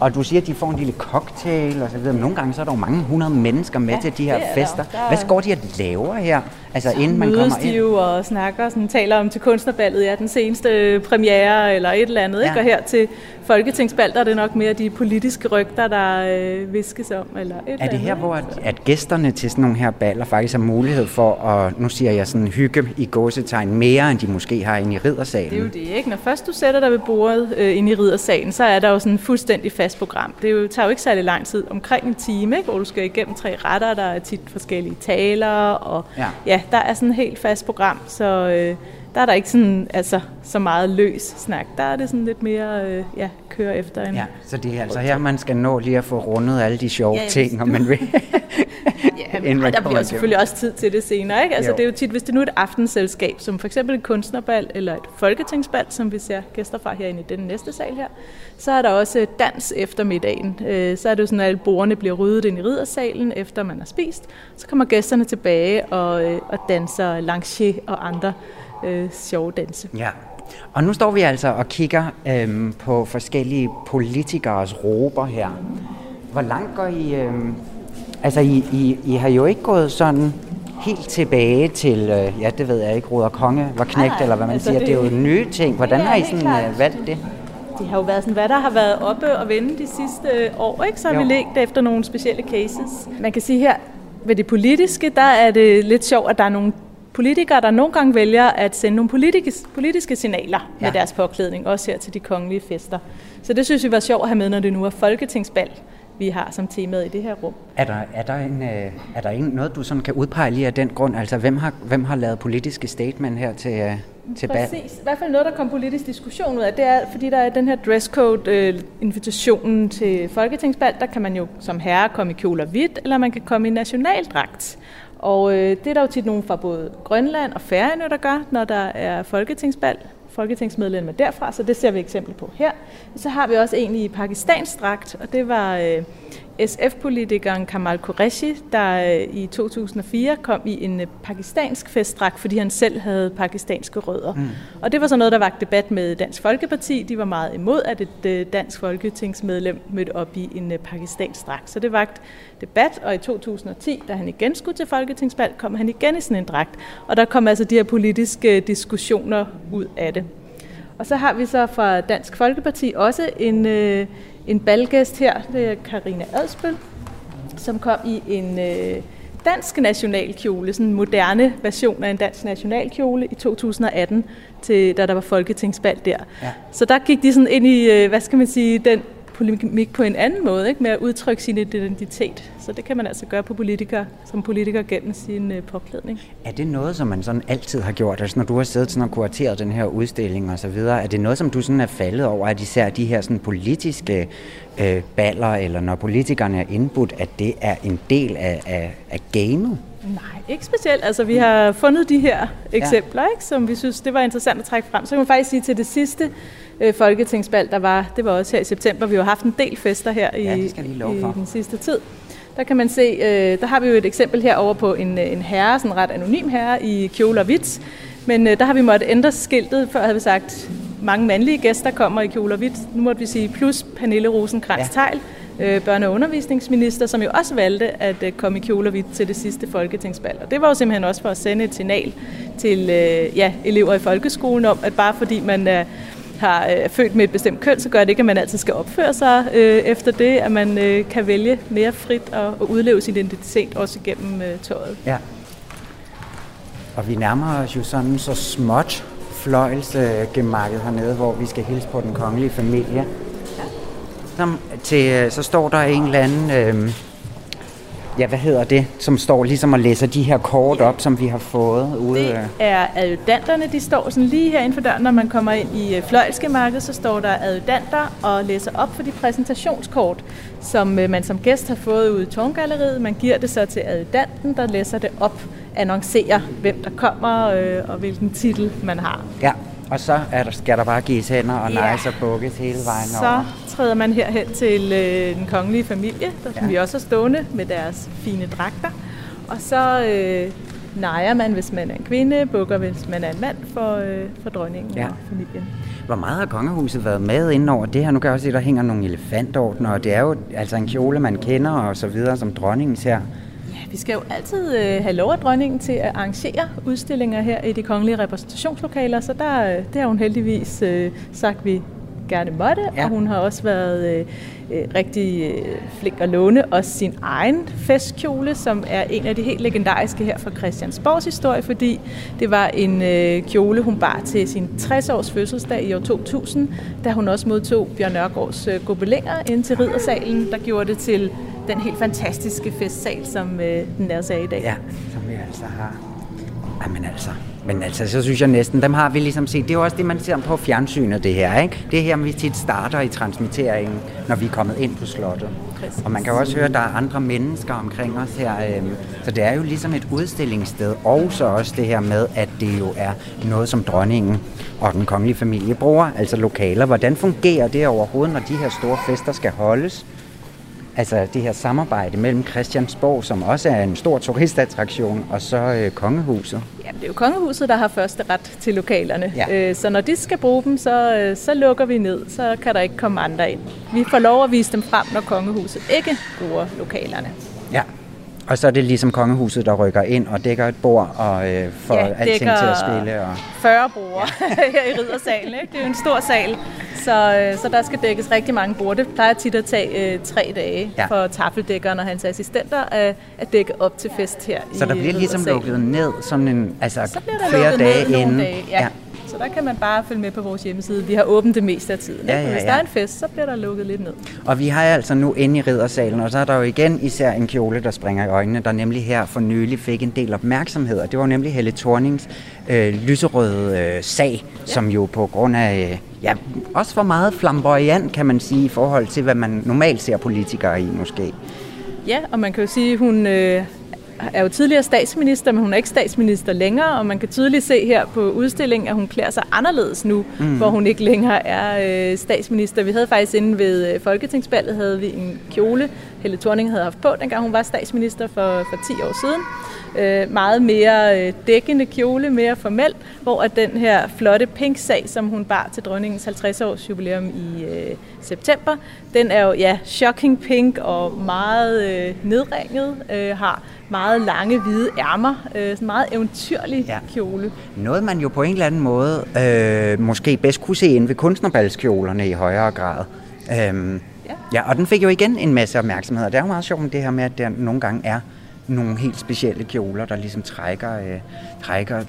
Og du siger, at de får en lille cocktail og så videre. Men nogle gange så er der jo mange hundrede mennesker med ja, til de her fester. Der. Der... Hvad går de at lave her? Altså så inden man kommer ind? jo og snakker, sådan, taler om til kunstnerballet, ja, den seneste premiere eller et eller andet. Ja. Ikke? Og her til folketingsbal, der er det nok mere de politiske rygter, der øh, viskes om. Eller et er det her, hvor at, at gæsterne til sådan nogle her baller faktisk har mulighed for at, nu siger jeg sådan, hygge i gåsetegn mere, end de måske har inde i riddersalen? Det er jo det, ikke? Når først du sætter dig ved bordet øh, inde i riddersalen, så er der jo sådan en fuldstændig fast program. Det jo, tager jo ikke særlig lang tid, omkring en time, ikke? hvor du skal igennem tre retter, der er tit forskellige taler, og ja, ja der er sådan et helt fast program, så øh, der er der ikke sådan, altså, så meget løs snak. Der er det sådan lidt mere, øh, ja, køre efter en... Ja, så det er altså her, man skal nå lige at få rundet alle de sjove ja, ting, om man vil. ja, men, der bliver selvfølgelig også tid til det senere, ikke? Altså, jo. det er jo tit, hvis det nu er et aftenselskab, som for eksempel et kunstnerbal eller et folketingsbal, som vi ser gæster fra herinde i den næste sal her, så er der også dans eftermiddagen. Øh, så er det jo sådan, at alle bordene bliver ryddet ind i riddersalen, efter man har spist. Så kommer gæsterne tilbage og, øh, og danser lancier og andre øh, sjove danse. Ja, og nu står vi altså og kigger øhm, på forskellige politikers råber her. Hvor langt går I... Øhm, altså, I, I, I har jo ikke gået sådan helt tilbage til, øh, ja, det ved jeg ikke, Ruder Konge var knægt, nej, eller hvad man altså siger. Det, det er jo nye ting. Hvordan har I sådan øh, valgt det? Det har jo været sådan, hvad der har været oppe og vende de sidste øh, år, ikke? Så har jo. vi lægt efter nogle specielle cases. Man kan sige her, ved det politiske, der er det lidt sjovt, at der er nogle politikere, der nogle gange vælger at sende nogle politiske, politiske signaler ja. med deres påklædning, også her til de kongelige fester. Så det synes vi var sjovt at have med, når det nu er folketingsbal, vi har som temaet i det her rum. Er der, er der, en, øh, er der en, noget, du sådan kan udpege lige af den grund? Altså, hvem har, hvem har lavet politiske statement her til, øh, til bal? Præcis. I hvert fald noget, der kom politisk diskussion ud af, det er, fordi der er den her dresscode-invitationen øh, til folketingsbal, der kan man jo som herre komme i kjole og hvidt, eller man kan komme i nationaldragt. Og øh, det er der jo tit nogen fra både Grønland og Færøerne, der gør, når der er folketingsvalg, folketingsmedlemmer derfra, så det ser vi eksempel på her. Så har vi også en i Pakistans dragt, og det var øh, SF-politikeren Kamal Qureshi, der øh, i 2004 kom i en øh, pakistansk festdragt, fordi han selv havde pakistanske rødder. Mm. Og det var så noget, der var debat med Dansk Folkeparti. De var meget imod, at et øh, dansk folketingsmedlem mødte op i en pakistansk dragt. Så det var debat, og i 2010, da han igen skulle til folketingsvalg, kom han igen i sådan en dragt. Og der kom altså de her politiske diskussioner ud af det. Og så har vi så fra Dansk Folkeparti også en, øh, en balgæst her, det er Karina Adspøl, som kom i en øh, dansk nationalkjole, sådan en moderne version af en dansk nationalkjole i 2018, til, da der var folketingsvalg der. Ja. Så der gik de sådan ind i, øh, hvad skal man sige, den polemik på en anden måde, ikke? med at udtrykke sin identitet. Så det kan man altså gøre på politiker, som politiker gennem sin øh, påklædning. Er det noget, som man sådan altid har gjort? Altså når du har siddet sådan og kurateret den her udstilling og så videre, er det noget, som du sådan er faldet over, at især de her sådan politiske øh, baller, eller når politikerne er indbudt, at det er en del af, af, af gamet? Nej, ikke specielt. Altså, vi har fundet de her eksempler, ja. ikke, som vi synes, det var interessant at trække frem. Så kan man faktisk sige til det sidste øh, folketingsvalg, der var, det var også her i september. Vi har haft en del fester her i, ja, i den sidste tid. der kan man se, øh, der har vi jo et eksempel her over på en, en herre, sådan en ret anonym herre i kjole og hvidt. Men øh, der har vi måttet ændre skiltet, før havde vi sagt, mange mandlige gæster kommer i kjole og hvidt. Nu måtte vi sige plus Pernille rosenkrantz ja. øh, børne- og undervisningsminister, som jo også valgte at øh, komme i kjole hvidt til det sidste folketingsvalg. Og det var jo simpelthen også for at sende et signal til øh, ja, elever i folkeskolen om, at bare fordi man er har øh, født med et bestemt køn, så gør det ikke, at man altid skal opføre sig øh, efter det, at man øh, kan vælge mere frit og, og udleve sin identitet også igennem øh, tøjet. Ja. Og vi nærmer os jo sådan så småt fløjelsgemakket hernede, hvor vi skal hilse på den kongelige familie. Så, til, øh, så står der en eller anden, øh, ja hvad hedder det, som står ligesom og læser de her kort op, som vi har fået ude. Det er adjudanterne, de står sådan lige her inden for døren, når man kommer ind i øh, fløjelsgemakket, så står der adjudanter og læser op for de præsentationskort, som øh, man som gæst har fået ude i Tårngalleriet. Man giver det så til adjudanten, der læser det op annoncerer, hvem der kommer øh, og hvilken titel man har. Ja, og så er der, skal der bare gives hænder og ja. nice og bukkes hele vejen så over. Så træder man herhen til øh, den kongelige familie, der ja. vi også er stående med deres fine dragter. Og så øh, nejer man, hvis man er en kvinde, bukker, hvis man er en mand for, øh, for dronningen ja. og familien. Hvor meget har kongehuset været med over det her? Nu kan jeg også se, at der hænger nogle elefantordner, og det er jo altså en kjole, man kender og så videre, som dronningens her. Vi skal jo altid øh, have lov af dronningen til at arrangere udstillinger her i de kongelige repræsentationslokaler, så der, øh, det har hun heldigvis øh, sagt, vi gerne måtte, ja. og hun har også været øh, øh, rigtig øh, flink at låne også sin egen festkjole, som er en af de helt legendariske her fra Christiansborgs historie, fordi det var en øh, kjole, hun bar til sin 60-års fødselsdag i år 2000, da hun også modtog Bjørn Nørgaards øh, gobelinger ind til riddersalen, der gjorde det til den helt fantastiske festsal, som øh, den er i dag. Ja, som vi altså har. Jamen altså, men altså, så synes jeg næsten, dem har vi ligesom set. Det er jo også det, man ser på fjernsynet, det her, ikke? Det her, vi tit starter i transmitteringen, når vi er kommet ind på slottet. Præcis. Og man kan jo også høre, at der er andre mennesker omkring os her. Øhm, så det er jo ligesom et udstillingssted, og så også det her med, at det jo er noget, som dronningen og den kongelige familie bruger, altså lokaler. Hvordan fungerer det overhovedet, når de her store fester skal holdes? Altså det her samarbejde mellem Christiansborg, som også er en stor turistattraktion, og så øh, kongehuset. Ja, det er jo kongehuset, der har første ret til lokalerne. Ja. Øh, så når de skal bruge dem, så, øh, så lukker vi ned. Så kan der ikke komme andre ind. Vi får lov at vise dem frem, når kongehuset ikke bruger lokalerne. Ja, og så er det ligesom kongehuset, der rykker ind og dækker et bord og øh, får ja, alting til at spille. Og... 40 borde ja. her i riddersalen. Ikke? Det er jo en stor sal, så, øh, så der skal dækkes rigtig mange borde. Det plejer tit at tage øh, tre dage ja. for tafeldækkeren og hans assistenter at, at dække op til fest her Så i der bliver ligesom lukket ned som en, altså så flere dage inden? Dage, ja. ja. Så der kan man bare følge med på vores hjemmeside. Vi har åbent det meste af tiden. Ja, ja, ja. Hvis der er en fest, så bliver der lukket lidt ned. Og vi har altså nu inde i riddersalen, og så er der jo igen især en kjole, der springer i øjnene, der nemlig her for nylig fik en del opmærksomhed. Og det var nemlig Helle Thornings øh, lyserøde øh, sag, ja. som jo på grund af... Øh, ja, også for meget flamboyant, kan man sige, i forhold til, hvad man normalt ser politikere i, måske. Ja, og man kan jo sige, at hun øh, er jo tidligere statsminister, men hun er ikke statsminister længere, og man kan tydeligt se her på udstillingen, at hun klæder sig anderledes nu, mm. hvor hun ikke længere er øh, statsminister. Vi havde faktisk inde ved øh, Folketingsballet havde vi en kjole, Helle Thorning havde haft på, dengang hun var statsminister for, for 10 år siden. Øh, meget mere øh, dækkende kjole, mere formel, hvor at den her flotte pink sag, som hun bar til dronningens 50-års jubilæum i øh, september, den er jo ja, shocking pink og meget øh, nedringet, øh, har meget lange hvide ærmer, øh, sådan meget eventyrlig ja. kjole. Noget man jo på en eller anden måde øh, måske bedst kunne se ind ved kunstnerbalskjolerne i højere grad. Øhm, ja. ja, og den fik jo igen en masse opmærksomhed, og det er jo meget sjovt med det her med, at der nogle gange er nogle helt specielle kjoler, der ligesom trækker, øh, trækker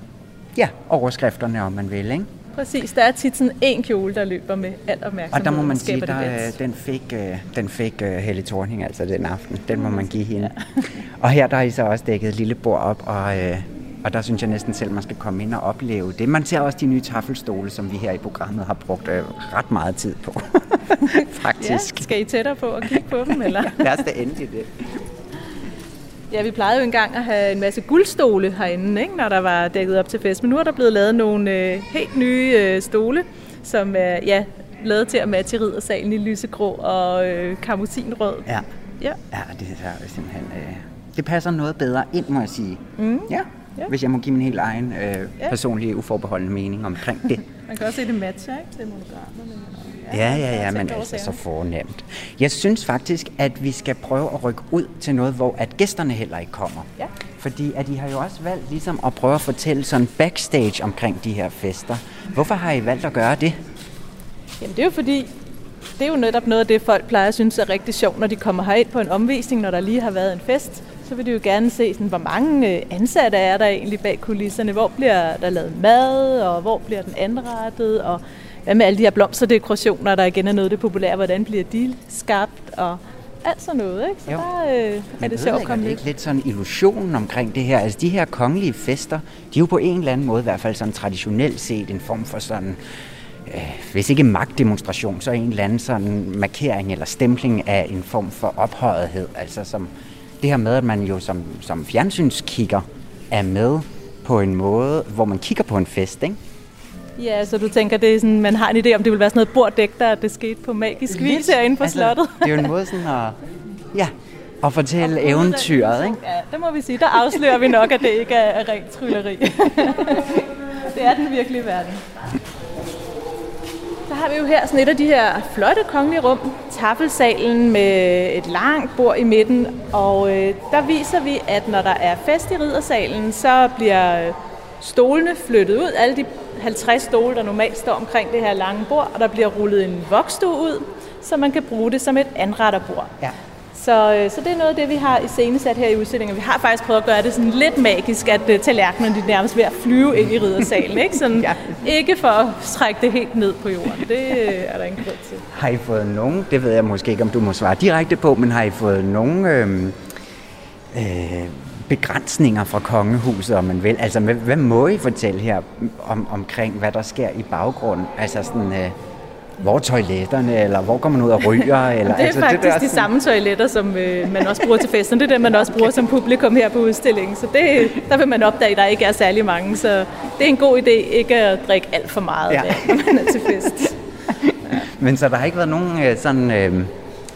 ja, overskrifterne, om man vil, ikke? Præcis, der er tit sådan en kjole, der løber med alt opmærksomhed. Og der må man sige, der, den fik, øh, den fik uh, Helle Thorning altså den aften. Den må man give hende. Ja. og her der er I så også dækket et lille bord op, og, øh, og der synes jeg næsten selv, man skal komme ind og opleve det. Man ser også de nye taffelstole, som vi her i programmet har brugt øh, ret meget tid på. Faktisk. Ja, skal I tættere på og kigge på dem, eller? Lad os da endelig det. Ja, vi plejede jo engang at have en masse guldstole herinde, ikke, når der var dækket op til fest. Men nu er der blevet lavet nogle øh, helt nye øh, stole, som er ja, lavet til at matche riddersalen i lysegrå og øh, karmosinrød. Ja. Ja. Ja, det er simpelthen... Øh, det passer noget bedre ind, må jeg sige. Mm. Ja, Ja. hvis jeg må give min helt egen øh, Ja. personlige uforbeholdende mening omkring det. Man kan også se, det matcher, ikke? Til monogramerne. Ja, ja, ja, men altså så fornemt. Jeg synes faktisk, at vi skal prøve at rykke ud til noget, hvor at gæsterne heller ikke kommer. Ja. Fordi at I har jo også valgt ligesom at prøve at fortælle sådan backstage omkring de her fester. Hvorfor har I valgt at gøre det? Jamen det er jo fordi, det er jo netop noget af det, folk plejer at synes er rigtig sjovt, når de kommer herind på en omvisning, når der lige har været en fest. Så vil de jo gerne se, sådan, hvor mange øh, ansatte er der egentlig bag kulisserne. Hvor bliver der lavet mad, og hvor bliver den anrettet, og hvad med alle de her blomsterdekorationer, der igen er noget af det populære. Hvordan bliver de skabt, og alt sådan noget. Ikke? Så Jo. der øh, er Men det sjovt at komme lidt. ikke lidt sådan illusionen omkring det her? Altså de her kongelige fester, de er jo på en eller anden måde i hvert fald sådan traditionelt set en form for sådan, øh, hvis ikke magtdemonstration, så en eller anden sådan markering eller stempling af en form for ophøjethed. Altså som det her med, at man jo som, som fjernsynskigger er med på en måde, hvor man kigger på en fest, ikke? Ja, så du tænker, det er sådan, man har en idé om, det vil være sådan noget borddæk, der det skete på magisk vis herinde på altså, slottet. Det er jo en måde sådan at, ja, at fortælle eventyret, ikke? Ja, det må vi sige. Der afslører vi nok, at det ikke er er rent trylleri. det er den virkelige verden. Så har vi jo her sådan et af de her flotte kongelige rum, taffelsalen med et langt bord i midten, og øh, der viser vi, at når der er fest i riddersalen, så bliver øh, stolene flyttet ud, alle de 50 stole, der normalt står omkring det her lange bord, og der bliver rullet en vokstue ud, så man kan bruge det som et anretterbord. Ja. Så, øh, så det er noget af det, vi har i scenesat her i udstillingen. Vi har faktisk prøvet at gøre det sådan lidt magisk, at uh, tallerkenerne de nærmest ved at flyve ind i riddersalen. Ikke? Sådan, Ja. ikke for at trække det helt ned på jorden. Det øh, er der ingen grund til. Har I fået nogen, det ved jeg måske ikke, om du må svare direkte på, men har I fået nogen øh, øh, begrænsninger fra kongehuset, om man vil? Altså, hvad, må I fortælle her om, omkring, hvad der sker i baggrunden? Altså sådan, øh, hvor er toiletterne, eller hvor går man ud og ryger? Eller, Det er altså, faktisk der de sådan- samme toiletter, som øh, man også bruger til festen. Det er det, man også bruger som publikum her på udstillingen. Så det, der vil man opdage, at der ikke er særlig mange. Så det er en god idé ikke at drikke alt for meget, Ja. ja. når man er til fest. Men så der har ikke været nogen øh, sådan... Øh,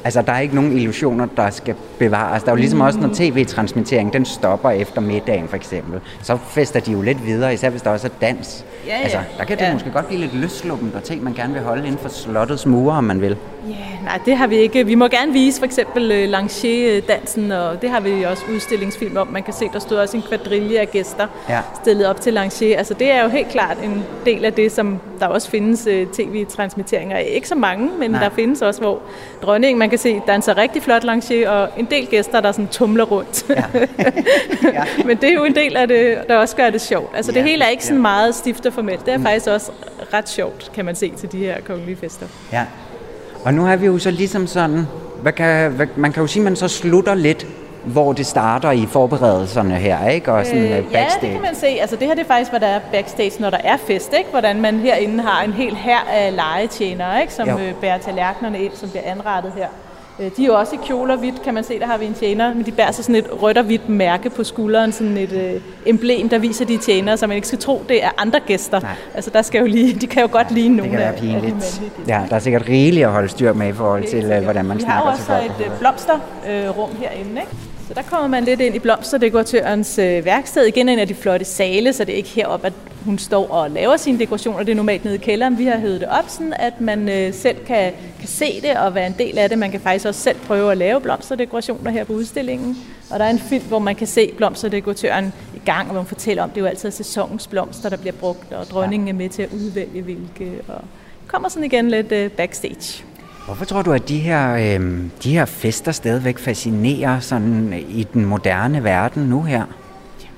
altså, der er ikke nogen illusioner, der skal bevares. Der er jo ligesom også, når tv-transmittering, den stopper efter middagen, for eksempel. Så fester de jo lidt videre, især hvis der også er dans. Ja, ja. Altså, der kan det Ja. måske godt blive lidt løsluppent, og ting, man gerne vil holde inden for slottets mure, om man vil. Ja, nej, det har vi ikke. Vi må gerne vise for eksempel øh, Lanché-dansen, og det har vi også udstillingsfilm om. Man kan se, der stod også en kvadrille af gæster Ja. stillet op til Lanché. Altså det er jo helt klart en del af det, som der også findes øh, tv-transmitteringer af. Ikke så mange, men Nej. der findes også, hvor dronningen, man kan se, danser rigtig flot Lanché, og en del gæster, der sådan tumler rundt. Ja. ja. men det er jo en del af det, der også gør det sjovt. Altså Ja, det hele er ikke sådan ja. meget stift og formelt. Det er faktisk også ret sjovt, kan man se til de her kongelige fester. ja. Og nu har vi jo så ligesom sådan... Hvad kan, hvad, man kan jo sige, at man så slutter lidt, hvor det starter i forberedelserne her, ikke? Og sådan øh, Øh, ja, backstage. det kan man se. Altså, det her det er faktisk, hvad der er backstage, når der er fest. Ikke? Hvordan man herinde har en hel her af legetjenere, ikke? som Jo. øh, bærer tallerkenerne ind, som bliver anrettet her. Øh, De er jo også i kjoler hvidt, kan man se. Der har vi en tjener, men de bærer så sådan et rødt og hvidt mærke på skulderen, sådan et øh, emblem, der viser de tjenere, så man ikke skal tro, det er andre gæster. Nej. Altså, der skal jo lige, de kan jo godt ligne Det nogle af, af de mandlige. Ja, der er sikkert rigeligt at holde styr med i forhold til, øh, sikkert. hvordan man Vi har snakker til også folk. et øh, blomsterrum øh, herinde, ikke? Så der kommer man lidt ind i blomsterdekoratørens øh, værksted. Igen en af de flotte sale, så det er ikke heroppe, at hun står og laver sine dekorationer. Det er normalt nede i kælderen. Vi har hævet det op, sådan at man øh, selv kan, kan se det og være en del af det. Man kan faktisk også selv prøve at lave blomsterdekorationer her på udstillingen. Og der er en film, hvor man kan se blomsterdekoratøren i gang, og hvor man fortæller om, det er jo altid sæsonens blomster, der bliver brugt, og dronningen er med til at udvælge hvilke. Og kommer sådan igen lidt øh, backstage. Hvorfor tror du, at de her, øh, de her fester stadigvæk fascinerer sådan i den moderne verden nu her?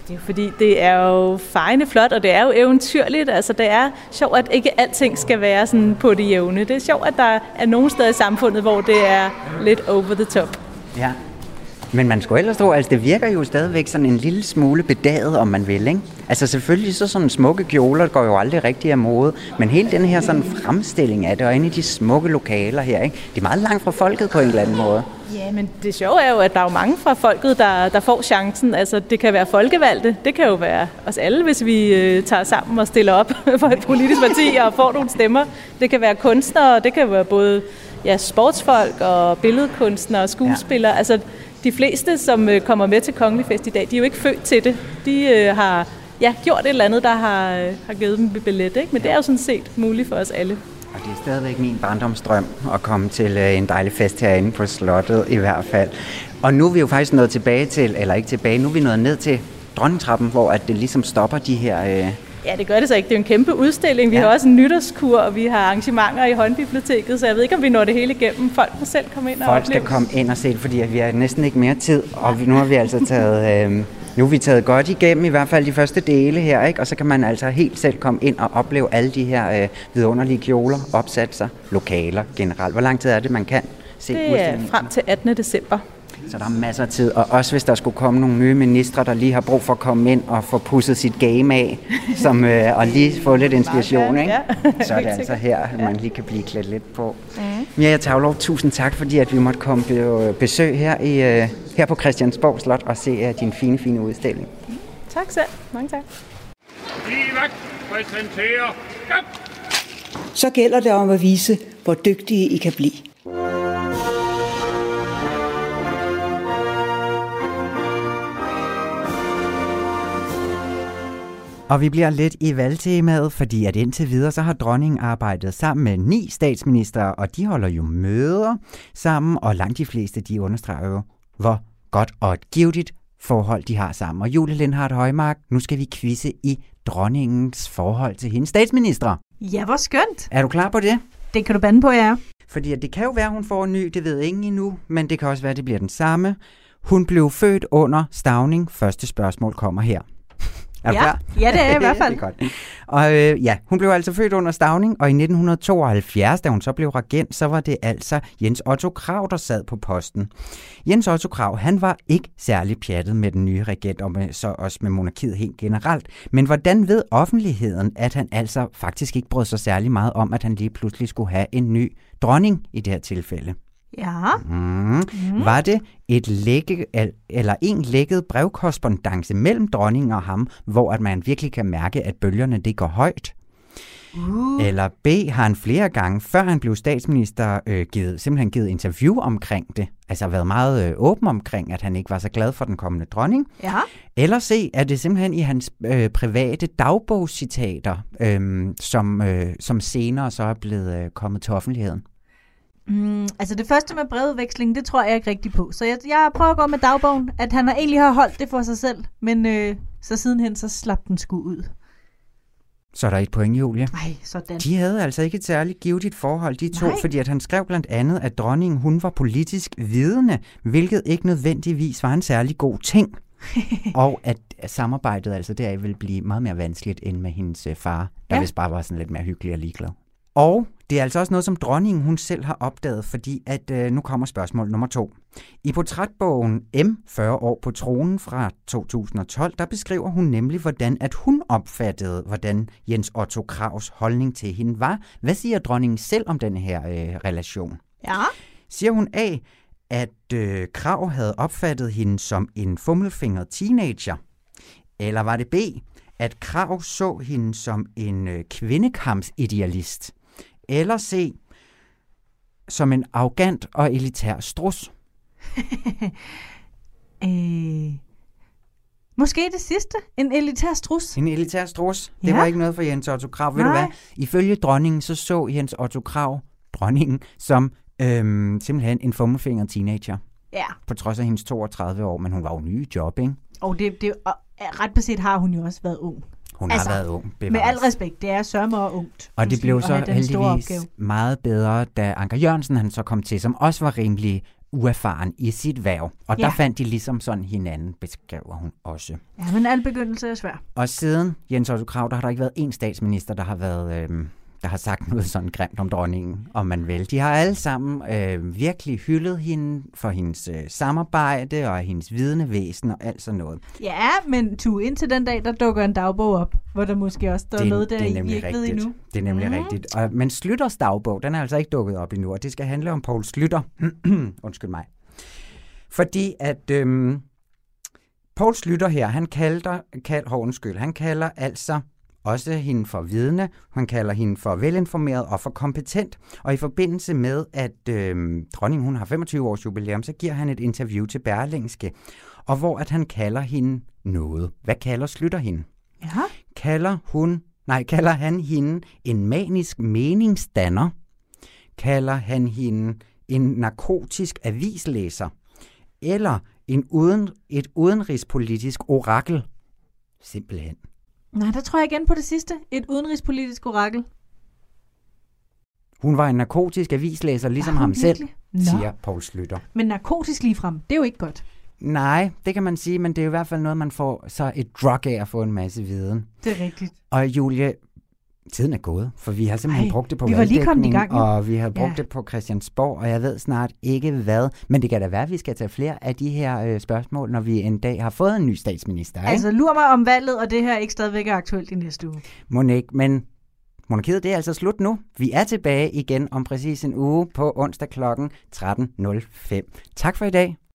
Det er jo fordi, det er jo fejende flot, og det er jo eventyrligt. Altså, det er sjovt, at ikke alting skal være sådan på det jævne. Det er sjovt, at der er nogle steder i samfundet, hvor det er lidt over the top. Ja. Men man skulle ellers tro, altså det virker jo stadigvæk sådan en lille smule bedaget, om man vil, ikke? Altså selvfølgelig så sådan smukke kjoler går jo aldrig rigtig af mode, men hele den her sådan fremstilling af det, og inde i de smukke lokaler her, ikke? Det er meget langt fra folket på en eller anden måde. Ja, men det sjove er jo, at der er jo mange fra folket, der, der får chancen. Altså, det kan være folkevalgte, det kan jo være os alle, hvis vi øh, tager sammen og stiller op for et politisk parti og får nogle stemmer. Det kan være kunstnere, det kan være både ja, sportsfolk og billedkunstnere og skuespillere. Ja. Altså, de fleste, som øh, kommer med til Kongelig Fest i dag, de er jo ikke født til det. De øh, har ja, gjort et eller andet, der har, øh, har givet dem billet, ikke? men det er jo sådan set muligt for os alle. Og det er stadigvæk min barndomsdrøm at komme til øh, en dejlig fest herinde på slottet i hvert fald. Og nu er vi jo faktisk nået tilbage til, eller ikke tilbage, nu er vi nået ned til dronningtrappen, hvor at det ligesom stopper de her... Øh... Ja, det gør det så ikke. Det er en kæmpe udstilling. Vi ja. har også en nytårskur, og vi har arrangementer i håndbiblioteket, så jeg ved ikke, om vi når det hele igennem. Folk må selv komme ind og Folk skal komme ind og se det, fordi vi har næsten ikke mere tid, og nu har vi altså taget... Øh, nu er vi taget godt igennem, i hvert fald de første dele her, ikke? og så kan man altså helt selv komme ind og opleve alle de her øh, vidunderlige kjoler, opsatser, lokaler generelt. Hvor lang tid er det, man kan se Det er frem til 18. december. Så der er masser af tid, og også hvis der skulle komme nogle nye ministre, der lige har brug for at komme ind og få pusset sit game af, som, øh, og lige få lidt inspiration, ikke? så er det altså her, at man lige kan blive klædt lidt på. Mm. Ja, Tavlov, tusind tak, fordi at vi måtte komme på besøg her, i, øh, her på Christiansborg Slot og se uh, din fine, fine udstilling. Tak selv. Mange tak. Så gælder det om at vise, hvor dygtige I kan blive. Og vi bliver lidt i valgtemaet, fordi at indtil videre så har dronningen arbejdet sammen med ni statsminister, og de holder jo møder sammen, og langt de fleste de understreger jo, hvor godt og et givetigt forhold de har sammen. Og Julie Lindhardt Højmark, nu skal vi quizze i dronningens forhold til hendes statsminister. Ja, hvor skønt. Er du klar på det? Det kan du bande på, ja. Fordi det kan jo være, hun får en ny, det ved ingen endnu, men det kan også være, at det bliver den samme. Hun blev født under stavning. Første spørgsmål kommer her. Er ja. klar? Ja, det er jeg i hvert fald. det er godt. Og øh, ja, hun blev altså født under stavning, og i 1972, da hun så blev regent, så var det altså Jens Otto Krav, der sad på posten. Jens Otto Krav, han var ikke særlig pjattet med den nye regent, og med, så også med monarkiet helt generelt. Men hvordan ved offentligheden, at han altså faktisk ikke brød sig særlig meget om, at han lige pludselig skulle have en ny dronning i det her tilfælde? Ja. Mm. Mm. Var det et lække, eller en lækket brevkorrespondence mellem dronningen og ham, hvor at man virkelig kan mærke, at bølgerne det går højt? Uh. Eller B, har han flere gange, før han blev statsminister, øh, givet, simpelthen givet interview omkring det. Altså været meget øh, åben omkring, at han ikke var så glad for den kommende dronning. Ja. Eller C, er det simpelthen i hans øh, private dagbogscitater, øh, som, øh, som senere så er blevet øh, kommet til offentligheden. Mm, altså det første med brevudveksling, det tror jeg ikke rigtig på. Så jeg, jeg prøver at gå med dagbogen, at han har egentlig har holdt det for sig selv, men øh, så sidenhen så slap den sgu ud. Så er der et point, Julie. Nej, sådan. De havde altså ikke et særligt givetigt forhold, de to, Nej. fordi at han skrev blandt andet, at dronningen hun var politisk vidende, hvilket ikke nødvendigvis var en særlig god ting. og at samarbejdet altså deraf ville blive meget mere vanskeligt end med hendes øh, far, der ja. vist bare var sådan lidt mere hyggelig og ligeglad. Og det er altså også noget, som dronningen hun selv har opdaget, fordi at øh, nu kommer spørgsmål nummer to. I portrætbogen M, 40 år på tronen fra 2012, der beskriver hun nemlig, hvordan at hun opfattede, hvordan Jens Otto Kravs holdning til hende var. Hvad siger dronningen selv om den her øh, relation? Ja. Siger hun A, at øh, Krav havde opfattet hende som en fummelfingret teenager? Eller var det B, at Krav så hende som en øh, kvindekampsidealist? Eller C, som en arrogant og elitær strus? øh, måske det sidste. En elitær strus. En elitær strus? Det Ja. var ikke noget for Jens Otto Krav. Ved du hvad? Ifølge dronningen, så så Jens Otto Krav dronningen som øhm, simpelthen en fummelfingret teenager. Ja. På trods af hendes 32 år, men hun var jo ny i job, ikke? Og det, det, og ret beset har hun jo også været ung. Hun Altså, har været ung. Med bevares. al respekt, det er sørme og ungt. Og det blev så heldigvis meget bedre, da Anker Jørgensen han så kom til, som også var rimelig uerfaren i sit værv. Og der Ja. fandt de ligesom sådan hinanden, beskriver hun også. Ja, men al begyndelse er svær. Og siden Jens Otto Krav, der har der ikke været én statsminister, der har været... Øhm, der har sagt noget sådan grimt om dronningen, om man vil. De har alle sammen øh, virkelig hyldet hende for hendes øh, samarbejde og hendes vidende væsen og alt sådan noget. Ja, men tu indtil den dag, der dukker en dagbog op, hvor der måske også står det, noget, der det er I ikke ved rigtigt. endnu. Det er nemlig mm. rigtigt. Og, men Slytters dagbog, den er altså ikke dukket op endnu, og det skal handle om Poul Slytter. Undskyld mig. Fordi at øhm, Poul Slytter her, han kalder, kald, oh, undskyld, han kalder altså også hende for vidne, han kalder hende for velinformeret og for kompetent. Og i forbindelse med, at øh, dronningen hun har 25 års jubilæum, så giver han et interview til Berlingske, og hvor at han kalder hende noget. Hvad kalder Slytter hende? Ja. Kalder hun, nej, kalder han hende en manisk meningsdanner? Kalder han hende en narkotisk avislæser? Eller en uden, et udenrigspolitisk orakel? Simpelthen. Nej, der tror jeg igen på det sidste. Et udenrigspolitisk orakel. Hun var en narkotisk avislæser, ligesom ham selv, virkelig? Nå. siger Paul Slytter. Men narkotisk ligefrem, det er jo ikke godt. Nej, det kan man sige, men det er i hvert fald noget, man får så et drug af at få en masse viden. Det er rigtigt. Og Julie, tiden er gået, for vi har simpelthen Ej, brugt det på vi var lige kommet i gang, og vi har brugt Ja. det på Christiansborg, og jeg ved snart ikke hvad. Men det kan da være, at vi skal tage flere af de her øh, spørgsmål, når vi en dag har fået en ny statsminister. Ikke? Altså, lur mig om valget, og det her ikke stadigvæk er aktuelt i næste uge. Monik, men monarkiet det er altså slut nu. Vi er tilbage igen om præcis en uge på onsdag kl. 13.05. Tak for i dag.